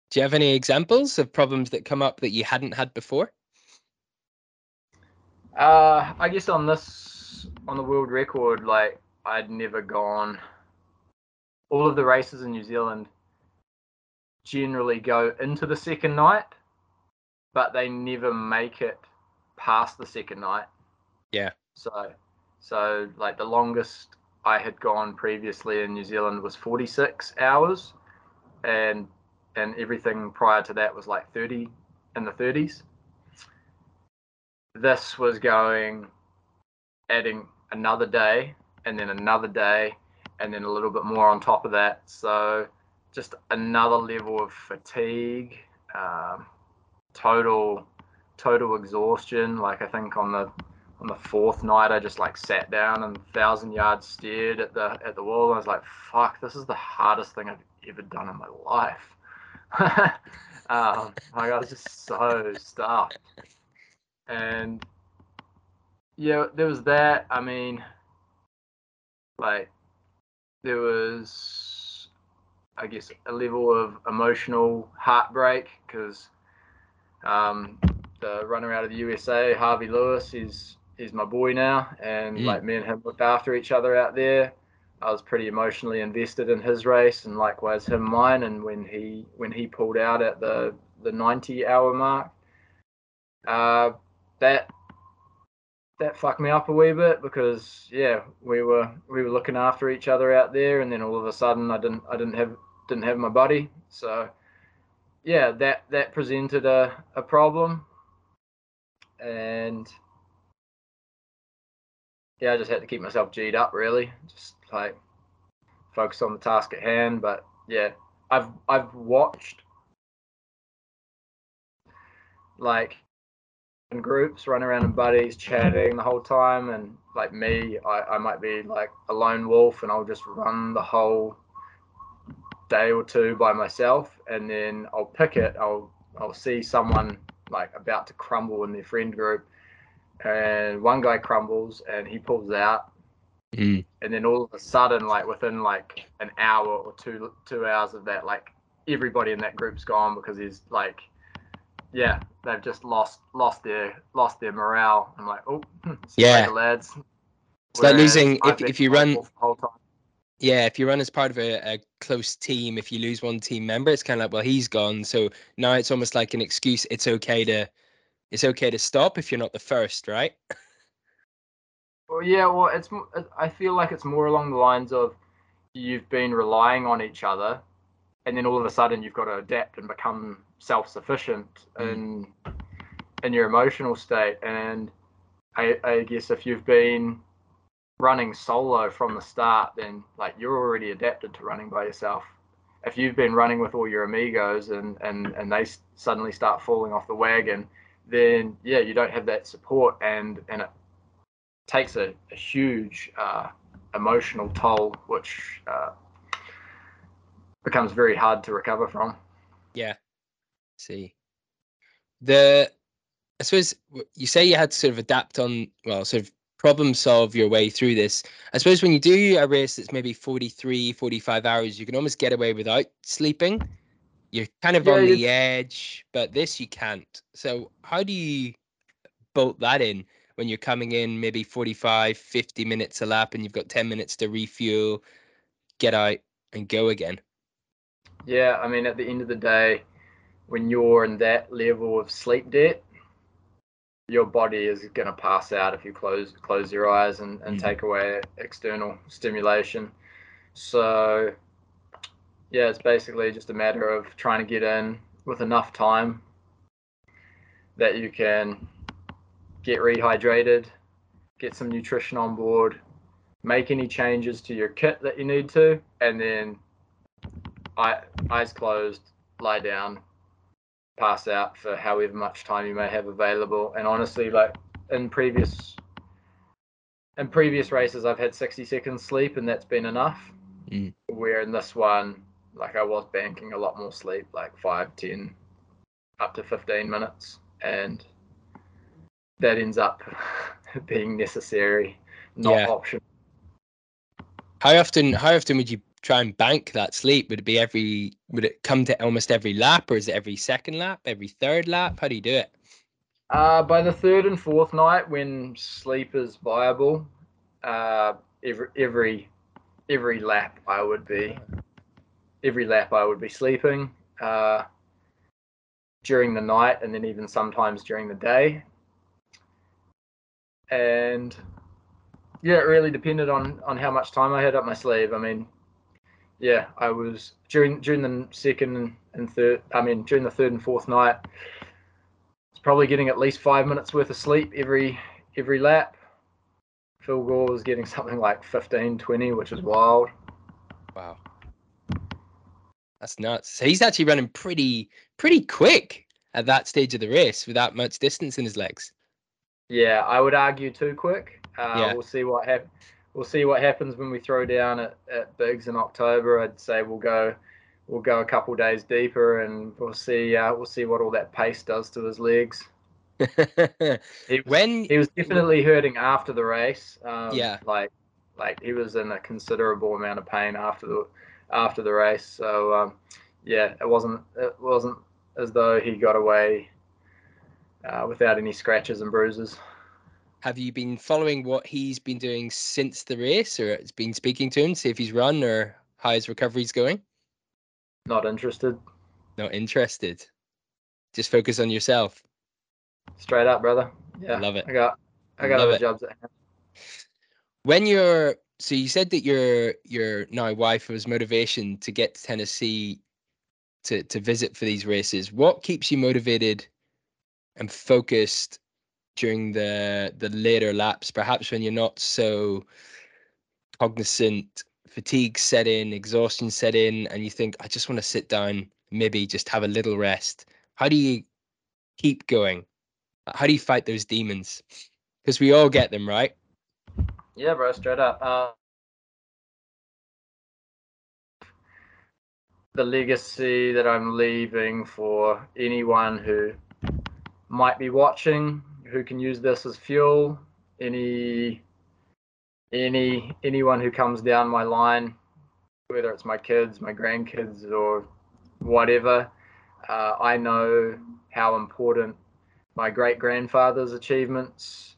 B: Do you have any examples of problems that come up that you hadn't had before?
C: Uh, I guess on this on the world record, like I'd never gone. All of the races in New Zealand generally go into the second night, but they never make it past the second night.
B: Yeah.
C: So So like the longest I had gone previously in New Zealand was 46 hours, and and everything prior to that was like 30 in the 30s. This was going, adding another day, and then another day, and then a little bit more on top of that. So just another level of fatigue, um, total total exhaustion. Like I think on the on the fourth night, I just like sat down and thousand yards stared at the at the wall. And I was like, "Fuck, this is the hardest thing I've ever done in my life." um, like I was just so stuffed, and yeah, there was that. I mean, like there was, I guess, a level of emotional heartbreak because um, the runner out of the USA, Harvey Lewis, is is my boy now, and mm. like me and him looked after each other out there. I was pretty emotionally invested in his race, and likewise him mine. And when he when he pulled out at the the 90 hour mark, uh, that that fucked me up a wee bit because yeah, we were we were looking after each other out there, and then all of a sudden I didn't I didn't have didn't have my buddy, so yeah, that that presented a, a problem, and yeah, I just had to keep myself G'd up really, just like focus on the task at hand. But yeah, I've I've watched like in groups, run around in buddies, chatting the whole time, and like me, I, I might be like a lone wolf, and I'll just run the whole day or two by myself, and then I'll pick it. I'll I'll see someone like about to crumble in their friend group, and one guy crumbles and he pulls out,
B: mm.
C: and then all of a sudden, like within like an hour or two two hours of that, like everybody in that group's gone because he's like, yeah, they've just lost lost their lost their morale. I'm like, oh,
B: yeah,
C: lads.
B: It's like losing if if you run. Yeah, if you run as part of a, a close team, if you lose one team member, it's kind of like, well, he's gone. So now it's almost like an excuse. It's okay to it's okay to stop if you're not the first, right?
C: Well, yeah. Well, it's. I feel like it's more along the lines of you've been relying on each other, and then all of a sudden you've got to adapt and become self-sufficient mm. in in your emotional state. And I, I guess if you've been running solo from the start, then like you're already adapted to running by yourself. If you've been running with all your amigos and and and they suddenly start falling off the wagon, then yeah, you don't have that support, and and it takes a, a huge uh, emotional toll, which uh, becomes very hard to recover from.
B: Yeah. See, the I suppose you say you had to sort of adapt on, well, sort of problem solve your way through this. I suppose when you do a race that's maybe 43, 45 hours, you can almost get away without sleeping you're kind of yeah, on the edge, but this you can't. So how do you bolt that in when you're coming in maybe 45, 50 minutes a lap and you've got 10 minutes to refuel, get out and go again?
C: Yeah, I mean at the end of the day, when you're in that level of sleep debt, your body is going to pass out if you close close your eyes and, and mm. take away external stimulation. So yeah, it's basically just a matter of trying to get in with enough time that you can get rehydrated, get some nutrition on board, make any changes to your kit that you need to, and then eye, eyes closed, lie down, pass out for however much time you may have available. And honestly, like in previous in previous races, I've had 60 seconds sleep, and that's been enough.
B: Mm.
C: Where in this one, like I was banking a lot more sleep, like five, ten, up to fifteen minutes, and that ends up being necessary, not yeah. optional.
B: How often? How often would you try and bank that sleep? Would it be every? Would it come to almost every lap, or is it every second lap, every third lap? How do you do it?
C: Uh, by the third and fourth night, when sleep is viable, uh, every every every lap I would be every lap I would be sleeping uh, during the night and then even sometimes during the day. And yeah, it really depended on on how much time I had up my sleeve. I mean, yeah, I was during during the second and third. I mean, during the third and fourth night, it's probably getting at least five minutes worth of sleep every every lap. Phil Gore was getting something like 15, 20, which is wild.
B: Wow. That's nuts. So he's actually running pretty pretty quick at that stage of the race without much distance in his legs.
C: Yeah, I would argue too quick. Uh,
B: Yeah.
C: We'll see what hap- We'll see what happens when we throw down at, at Big's in October. I'd say we'll go we'll go a couple days deeper and we'll see uh, we'll see what all that pace does to his legs. He was,
B: when
C: he was definitely hurting after the race. Um,
B: Yeah.
C: like like he was in a considerable amount of pain after the after the race. So um, yeah, it wasn't it wasn't as though he got away uh, without any scratches and bruises.
B: have you been following what he's been doing since the race, or has been speaking to him, see if he's run or how his recovery's going?
C: Not interested.
B: Not interested. Just focus on yourself.
C: Straight up, brother. Yeah, I
B: Love it.
C: I got I got
B: Love
C: other
B: it.
C: jobs at hand.
B: when you're so you said that your your now wife was motivation to get to Tennessee to to visit for these races. What keeps you motivated and focused during the the later laps, perhaps when you're not so cognizant, fatigue set in, exhaustion set in, and you think, I just want to sit down, maybe just have a little rest. How do you keep going? How do you fight those demons? Because we all get them, right?
C: Yeah, bro, straight up. Uh, the legacy that I'm leaving for anyone who might be watching, who can use this as fuel, any any anyone who comes down my line, whether it's my kids, my grandkids, or whatever, uh, I know how important my great grandfather's achievements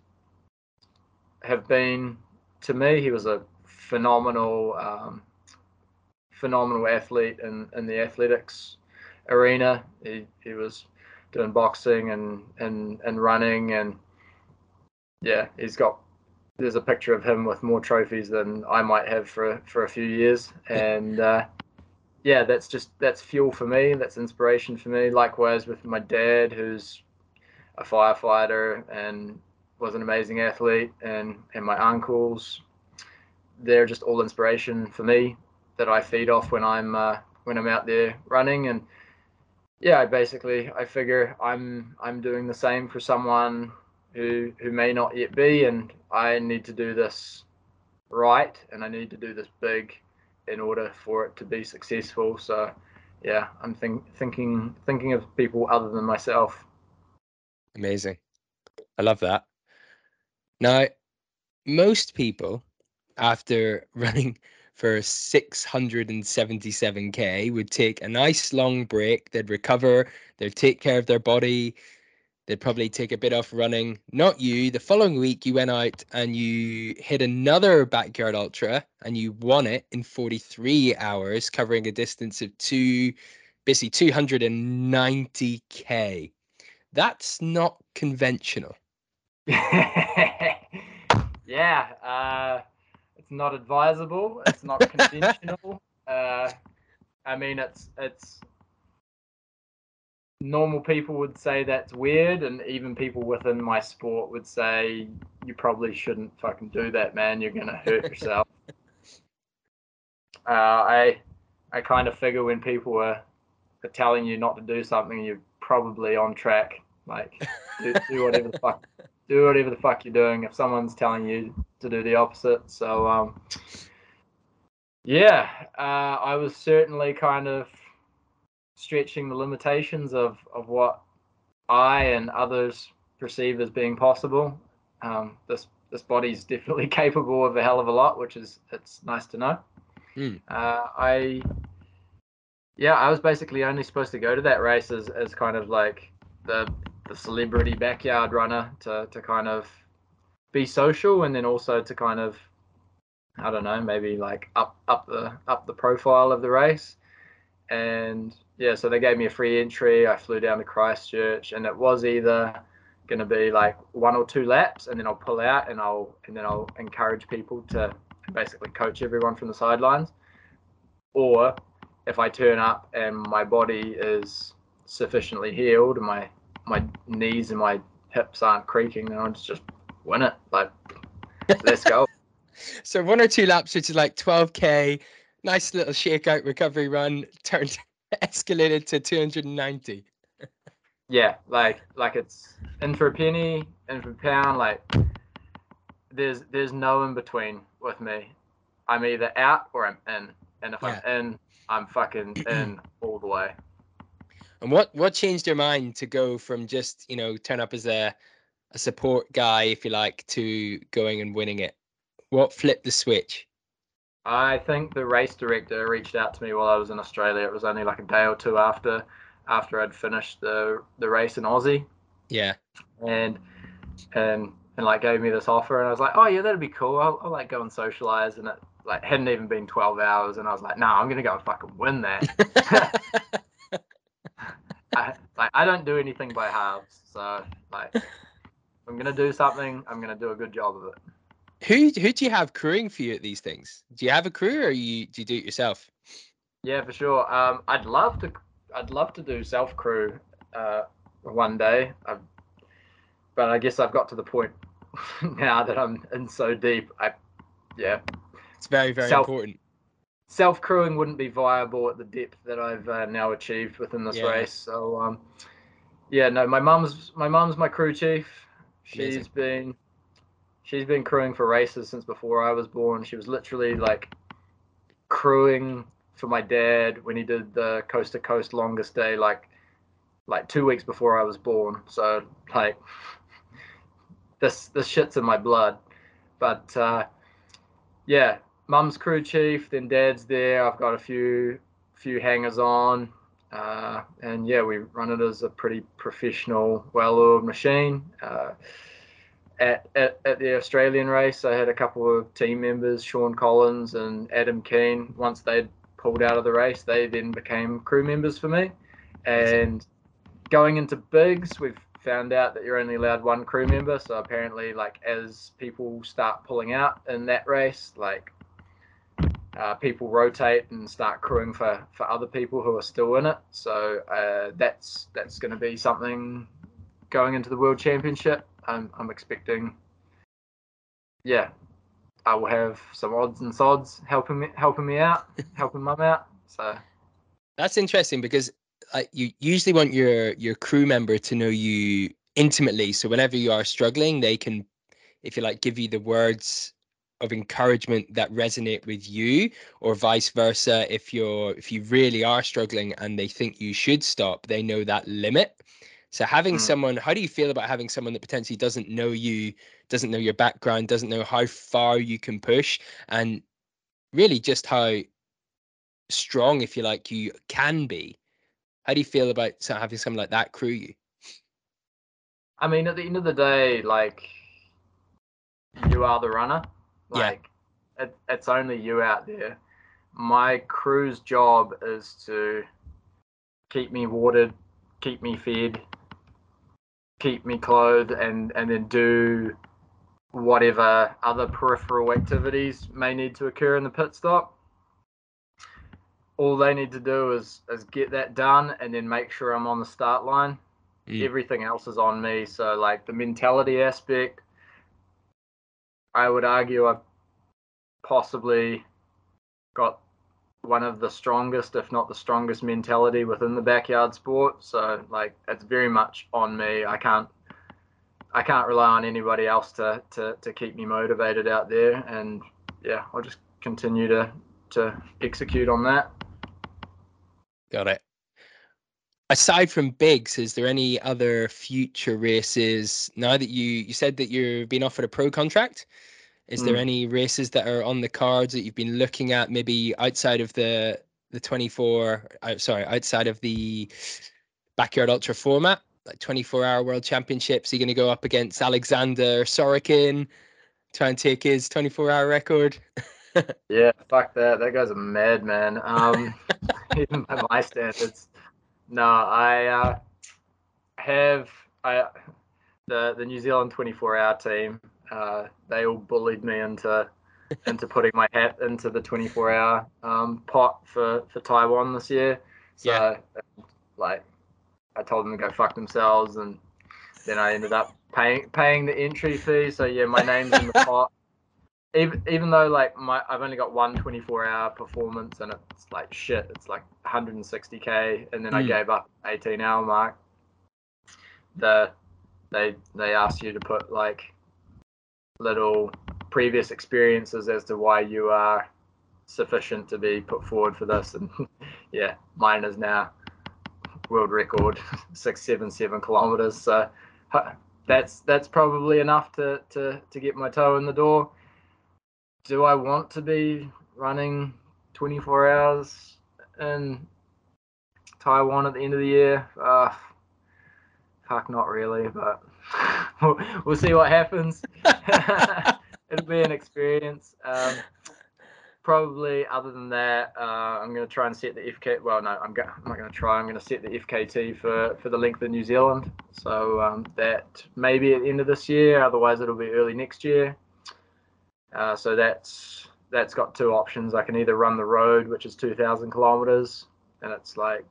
C: have been to me. He was a phenomenal, um, phenomenal athlete in, in the athletics arena. He, he was doing boxing and, and, and running and yeah, he's got there's a picture of him with more trophies than I might have for for a few years, and uh, yeah, that's just that's fuel for me. That's inspiration for me. Likewise with my dad, who's a firefighter and was an amazing athlete, and and my uncles, they're just all inspiration for me that I feed off when I'm uh, when I'm out there running and yeah, basically I figure I'm I'm doing the same for someone who who may not yet be, and I need to do this right, and I need to do this big in order for it to be successful. So, yeah, I'm think, thinking thinking of people other than myself.
B: Amazing. I love that. Now, most people, after running for 677k, would take a nice long break. They'd recover, they'd take care of their body, they'd probably take a bit off running. Not you. The following week, you went out and you hit another backyard ultra and you won it in 43 hours, covering a distance of two, basically 290k. That's not conventional.
C: yeah, uh, it's not advisable. It's not conventional. uh, I mean, it's it's normal people would say that's weird, and even people within my sport would say you probably shouldn't fucking do that, man. You're gonna hurt yourself. uh, I I kind of figure when people are, are telling you not to do something, you're probably on track. Like do, do whatever the fuck do whatever the fuck you're doing if someone's telling you to do the opposite. So um, yeah, uh, I was certainly kind of stretching the limitations of, of what I and others perceive as being possible. Um, this this body's definitely capable of a hell of a lot, which is it's nice to know.
B: Hmm.
C: Uh, I yeah, I was basically only supposed to go to that race as, as kind of like the the celebrity backyard runner to, to kind of be social and then also to kind of I don't know, maybe like up up the up the profile of the race. And yeah, so they gave me a free entry. I flew down to Christchurch and it was either going to be like one or two laps, and then I'll pull out and I'll and then I'll encourage people to basically coach everyone from the sidelines. Or if I turn up and my body is sufficiently healed and my my knees and my hips aren't creaking, then I'll just win it. Like, let's go.
B: so one or two laps, which is like 12k, nice little shakeout recovery run, turned escalated to 290.
C: yeah, like like it's in for a penny, in for a pound. Like there's there's no in between with me. I'm either out or I'm in, and if yeah. I'm in, I'm fucking in all the way.
B: And what what changed your mind to go from just you know turn up as a a support guy, if you like, to going and winning it? What flipped the switch?
C: I think the race director reached out to me while I was in Australia. It was only like a day or two after after I'd finished the the race in Aussie.
B: Yeah.
C: And and and like gave me this offer, and I was like, oh yeah, that'd be cool. I'll, I'll like go and socialize, and it like hadn't even been twelve hours, and I was like, no, nah, I'm gonna go and fucking win that. I, like I don't do anything by halves, so like I'm gonna do something, I'm gonna do a good job of it.
B: Who who do you have crewing for you at these things? Do you have a crew, or you do you do it yourself?
C: Yeah, for sure. Um, I'd love to. I'd love to do self crew uh, one day. I've, but I guess I've got to the point now that I'm in so deep. I, yeah.
B: It's very very self, important.
C: Self crewing wouldn't be viable at the depth that I've uh, now achieved within this yeah. race. So um, yeah, no, my mum's my mum's my crew chief. She's Amazing. been she's been crewing for races since before I was born. She was literally like crewing for my dad when he did the coast to coast longest day, like like two weeks before I was born. So like this this shit's in my blood. But uh, yeah, mum's crew chief, then dad's there. I've got a few few hangers on. Uh, and yeah, we run it as a pretty professional, well-oiled machine. Uh, at, at, at the Australian race, I had a couple of team members, Sean Collins and Adam Keane. Once they'd pulled out of the race, they then became crew members for me. And going into Big's, we've found out that you're only allowed one crew member. So apparently, like as people start pulling out in that race, like uh, people rotate and start crewing for, for other people who are still in it. So uh, that's that's going to be something going into the World Championship. I'm, I'm expecting, yeah, I will have some odds and sods helping me helping me out, helping mum out. So
B: that's interesting because like you usually want your your crew member to know you intimately. So whenever you are struggling, they can, if you like, give you the words of encouragement that resonate with you or vice versa if you're if you really are struggling and they think you should stop they know that limit so having mm. someone, how do you feel about having someone that potentially doesn't know you, doesn't know your background, doesn't know how far you can push, and really just how strong, if you like, you can be? How do you feel about having someone like that crew you?
C: I mean, at the end of the day, like you are the runner. Like yeah. it, it's only you out there. My crew's job is to keep me watered, keep me fed, keep me clothed and and then do whatever other peripheral activities may need to occur in the pit stop. All they need to do is is get that done and then make sure I'm on the start line. Mm. Everything else is on me. So like the mentality aspect, I would argue I've possibly got one of the strongest, if not the strongest, mentality within the backyard sport. So like it's very much on me. I can't I can't rely on anybody else to to, to keep me motivated out there. And yeah, I'll just continue to to execute on that.
B: Got it. Aside from Big's, is there any other future races now that you you said that you've been offered a pro contract? Is mm. there any races that are on the cards that you've been looking at, maybe outside of the the 24? Uh, sorry, outside of the backyard ultra format, like 24 hour world championships? Are you going to go up against Alexander Sorokin, try and take his 24 hour record?
C: yeah, fuck that. That guy's a madman. Um, even by my standards. No, I uh, have I the the New Zealand 24 hour team. Uh, they all bullied me into into putting my hat into the 24 hour um, pot for for Taiwan this year. So
B: Yeah.
C: like I told them to go fuck themselves, and then I ended up paying paying the entry fee. So yeah, my name's in the pot. Even even though like my I've only got one 24 hour performance and it's like shit, it's like 160k, and then I
B: Mm.
C: gave up 18 hour mark. The they they asked you to put like little previous experiences as to why you are sufficient to be put forward for this, and yeah, mine is now world record six seven seven kilometers. So that's that's probably enough to to to get my toe in the door. Do I want to be running 24 hours in Taiwan at the end of the year? Uh, fuck, not really, but we'll, we'll see what happens. It'll be an experience. Um, probably other than that, uh, I'm going to try and set the FK. Well, no, I'm, go- I'm not going to try. I'm going to set the FKT for, for the length of New Zealand. So um, that maybe at the end of this year. Otherwise, it'll be early next year. Uh, so that's that's got two options. I can either run the road, which is 2,000 kilometers, and it's like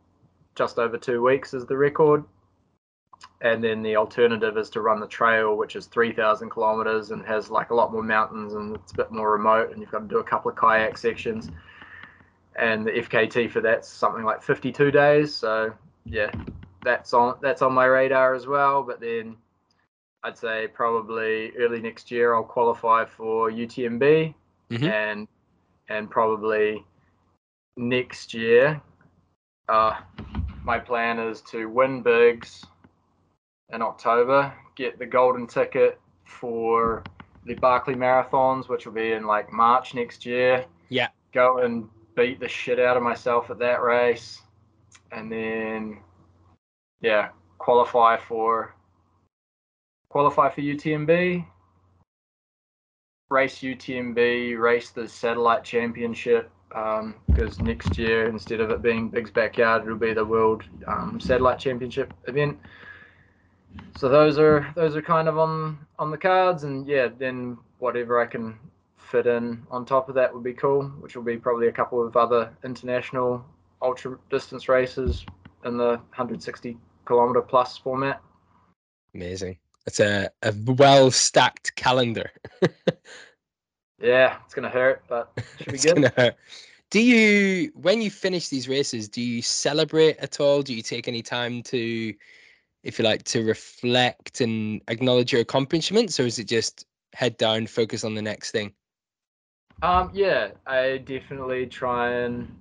C: just over two weeks is the record. And then the alternative is to run the trail, which is 3,000 kilometers and has like a lot more mountains and it's a bit more remote, and you've got to do a couple of kayak sections. And the FKT for that's something like 52 days. So yeah, that's on that's on my radar as well. But then I'd say probably early next year I'll qualify for UTMB
B: Mhm.
C: and and probably next year uh, my plan is to win Big's in October, get the golden ticket for the Barkley marathons, which will be in like March next year.
B: Yeah.
C: Go and beat the shit out of myself at that race, and then yeah, qualify for qualify for UTMB. Race UTMB, race the satellite championship because next year instead of it being Big's backyard, it'll be the World um, Satellite Championship event. So those are those are kind of on on the cards, and yeah, then whatever I can fit in on top of that would be cool, which will be probably a couple of other international ultra distance races in the 160 kilometer plus format.
B: Amazing. It's a, a well stacked calendar.
C: Yeah, it's gonna hurt, but should be
B: It's
C: good.
B: gonna hurt. Do you, when you finish these races, do you celebrate at all? Do you take any time to, if you like, to reflect and acknowledge your accomplishments, or is it just head down, focus on the next thing?
C: Um, yeah, I definitely try and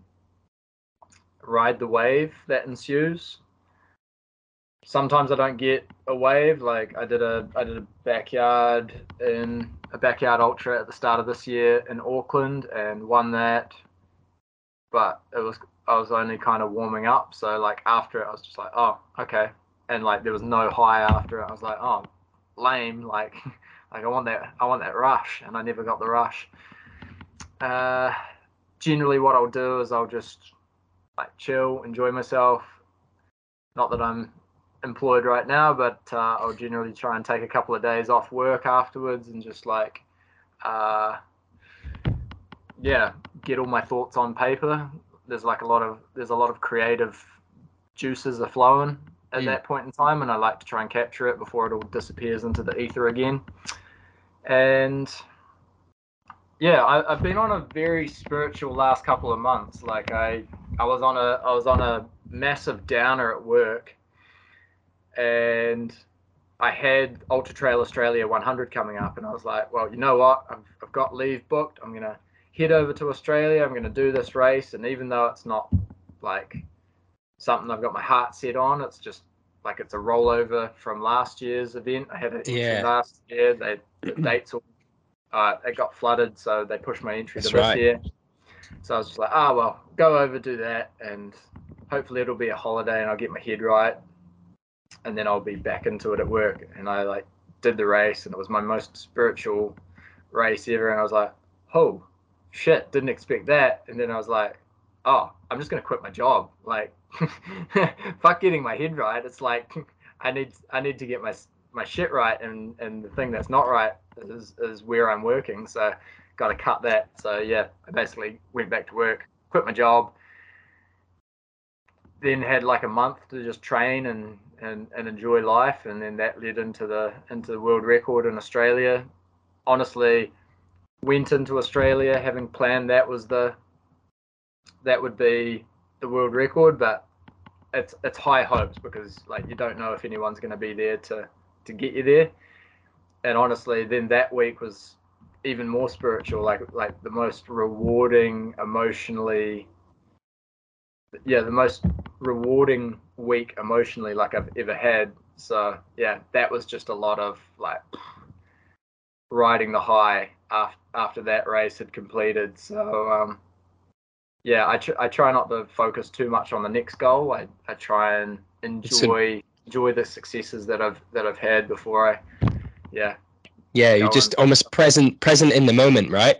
C: ride the wave that ensues. Sometimes I don't get a wave. Like I did a I did a backyard in a backyard ultra at the start of this year in Auckland and won that. But it was I was only kind of warming up. So like after it, I was just like, oh, okay. And like there was no high after it. I was like, oh, lame. Like like I want that I want that rush, and I never got the rush. Uh, generally, what I'll do is I'll just like chill, enjoy myself. Not that I'm employed right now, but uh, I'll generally try and take a couple of days off work afterwards and just like, uh, yeah, get all my thoughts on paper. There's like a lot of there's a lot of creative juices are flowing at
B: Mm.
C: that point in time, and I like to try and capture it before it all disappears into the ether again. And yeah, I, I've been on a very spiritual last couple of months. Like I, I was on a, I was on a massive downer at work, and I had Ultra Trail Australia 100 coming up, and I was like, well, you know what? I've, I've got leave booked. I'm gonna head over to Australia. I'm gonna do this race, and even though it's not like something I've got my heart set on, it's just like it's a rollover from last year's event. I had an entry
B: Yeah.
C: last year. They the dates all uh, it got flooded, so they pushed my entry
B: That's
C: to this
B: right.
C: year. So I was just like, ah, well, go over, do that, and hopefully it'll be a holiday, and I'll get my head right, and then I'll be back into it at work. And I like did the race, and it was my most spiritual race ever, and I was like, oh, shit, didn't expect that. And then I was like, oh, I'm just gonna quit my job. Like, fuck getting my head right. It's like I need I need to get my my shit right and and the thing that's not right is is where I'm working. So got to cut that. So yeah, I basically went back to work, quit my job, then had like a month to just train and and, and enjoy life and then that led into the into the world record in Australia. Honestly, went into Australia having planned that was the that would be the world record, but it's it's high hopes because like you don't know if anyone's going to be there to to get you there. And honestly, then that week was even more spiritual, like like the most rewarding, emotionally, yeah, the most rewarding week emotionally like I've ever had. So yeah, that was just a lot of like riding the high after after that race had completed. So um, yeah, I tr- I try not to focus too much on the next goal. I, I try and enjoy enjoy the successes that I've that I've had before I yeah.
B: Yeah, you're just almost present present in the moment, right?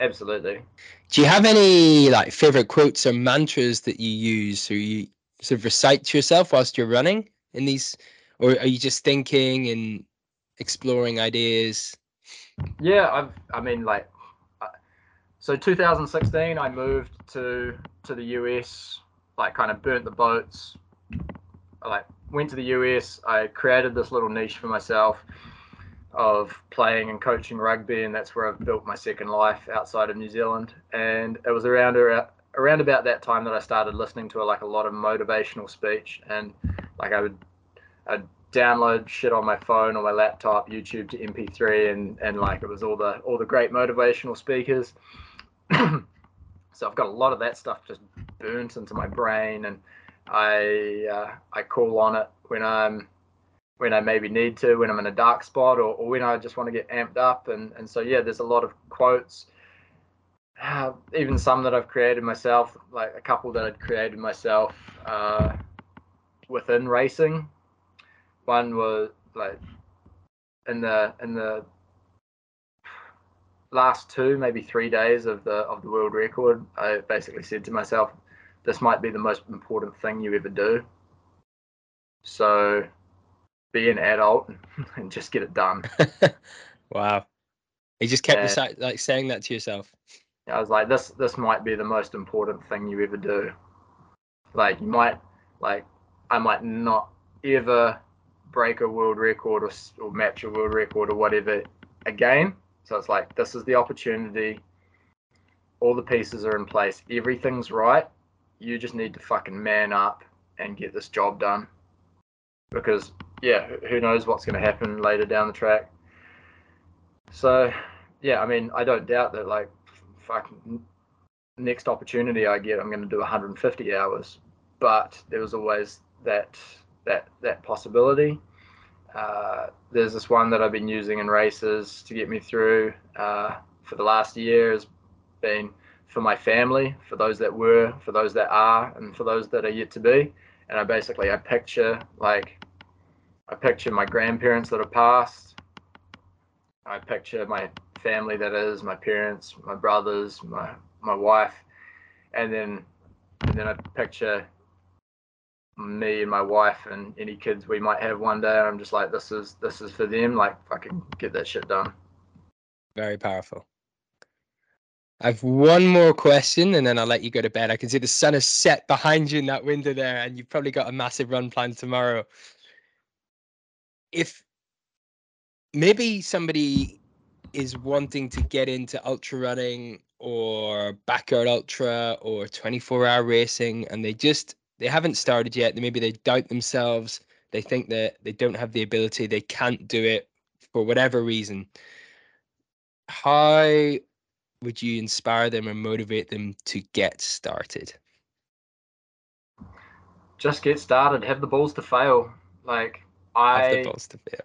C: Absolutely.
B: Do you have any like favorite quotes or mantras that you use or you sort of recite to yourself whilst you're running in these or are you just thinking and exploring ideas?
C: Yeah, I've I mean like uh, so 2016 I moved to to the US, like kind of burnt the boats. I like went to the US, I created this little niche for myself of playing and coaching rugby and that's where I've built my second life outside of New Zealand. And it was around around about that time that I started listening to like a lot of motivational speech and like I would I'd download shit on my phone or my laptop, YouTube to MP3 and and like it was all the all the great motivational speakers so I've got a lot of that stuff just burnt into my brain, and I uh, I call on it when I'm when I maybe need to, when I'm in a dark spot, or, or when I just want to get amped up. And and so yeah, there's a lot of quotes, uh, even some that I've created myself, like a couple that I'd created myself uh, within racing. One was like in the in the last two, maybe three days of the of the world record, I basically said to myself, "This might be the most important thing you ever do." So, be an adult and just get it done.
B: wow, you just kept reci- like saying that to yourself.
C: I was like, "This this might be the most important thing you ever do." Like you might like I might not ever break a world record or, or match a world record or whatever again so it's like this is the opportunity. All the pieces are in place. Everything's right. You just need to fucking man up and get this job done. Because yeah, who knows what's going to happen later down the track. So yeah, I mean, I don't doubt that like fucking next opportunity I get, I'm going to do 150 hours. But there was always that that that possibility. Uh, there's this one that I've been using in races to get me through uh, for the last year has been for my family, for those that were, for those that are, and for those that are yet to be. And I basically I picture like I picture my grandparents that have passed. I picture my family that is my parents, my brothers, my my wife, and then and then I picture me and my wife and any kids we might have one day. I'm just like, this is this is for them. Like, fucking get that shit done.
B: Very powerful. I've one more question and then I'll let you go to bed. I can see the sun is set behind you in that window there, and you've probably got a massive run planned tomorrow. If maybe somebody is wanting to get into ultra running or backyard ultra or 24 hour racing and they just they haven't started yet. Maybe they doubt themselves. They think that they don't have the ability. They can't do it for whatever reason. How would you inspire them or motivate them to get started?
C: Just get started. Have the balls to fail. Like I
B: have the balls to fail.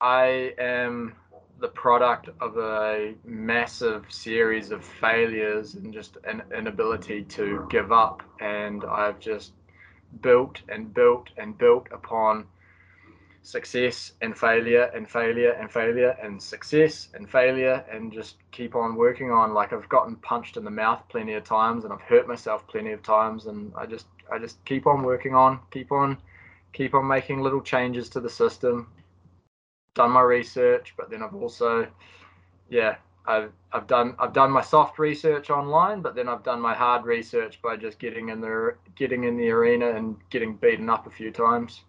C: I am the product of a massive series of failures and just an inability to give up. And I've just built and built and built upon success and failure and failure and failure and success and failure and just keep on working on like I've gotten punched in the mouth plenty of times and I've hurt myself plenty of times and I just I just keep on working on keep on keep on making little changes to the system. Done my research, but then I've also, yeah, I've I've done I've done my soft research online, but then I've done my hard research by just getting in the getting in the arena and getting beaten up a few times.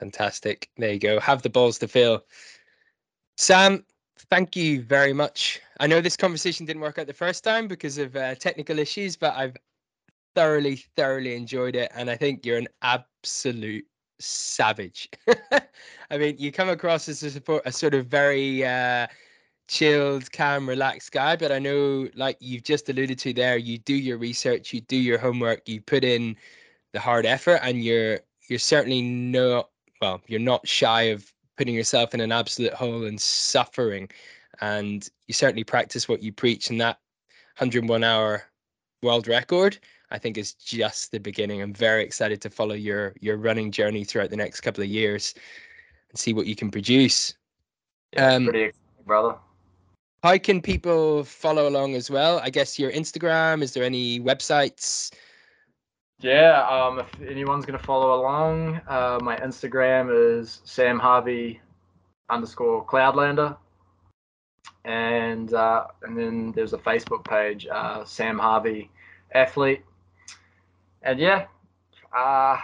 B: Fantastic. There you go. Have the balls to feel. Sam, thank you very much. I know this conversation didn't work out the first time because of uh, technical issues, but I've thoroughly, thoroughly enjoyed it. And I think you're an absolute savage. I mean, you come across as a, support, a sort of very uh, chilled, calm, relaxed guy, but I know, like you've just alluded to there, you do your research, you do your homework, you put in the hard effort, and you're you're certainly not well, you're not shy of putting yourself in an absolute hole and suffering. And you certainly practice what you preach. And that 101 hour world record, I think, is just the beginning. I'm very excited to follow your your running journey throughout the next couple of years and see what you can produce.
C: Yeah, um, pretty exciting, brother.
B: How can people follow along as well? I guess your Instagram. Is there any websites?
C: Yeah, um, if anyone's gonna follow along, uh, my Instagram is Sam Harvey underscore Cloudlander, and uh, and then there's a Facebook page, uh, Sam Harvey Athlete, and yeah, uh,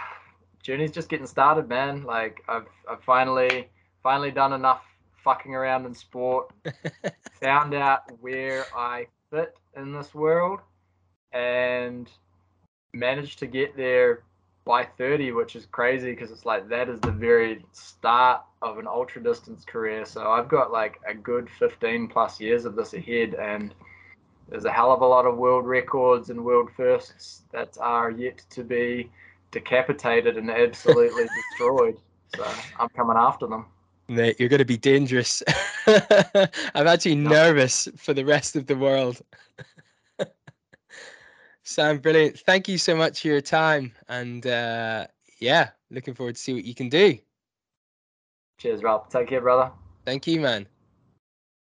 C: journey's just getting started, man. Like I've I've finally finally done enough fucking around in sport, found out where I fit in this world, and managed to get there by 30, which is crazy because it's like that is the very start of an ultra distance career. So I've got like a good 15 plus years of this ahead, and there's a hell of a lot of world records and world firsts that are yet to be decapitated and absolutely destroyed. So I'm coming after them.
B: Mate, you're going to be dangerous. I'm actually nervous for the rest of the world. Sam, brilliant. Thank you so much for your time. And uh, yeah, looking forward to see what you can do.
C: Cheers, Rob. Take care, brother.
B: Thank you, man.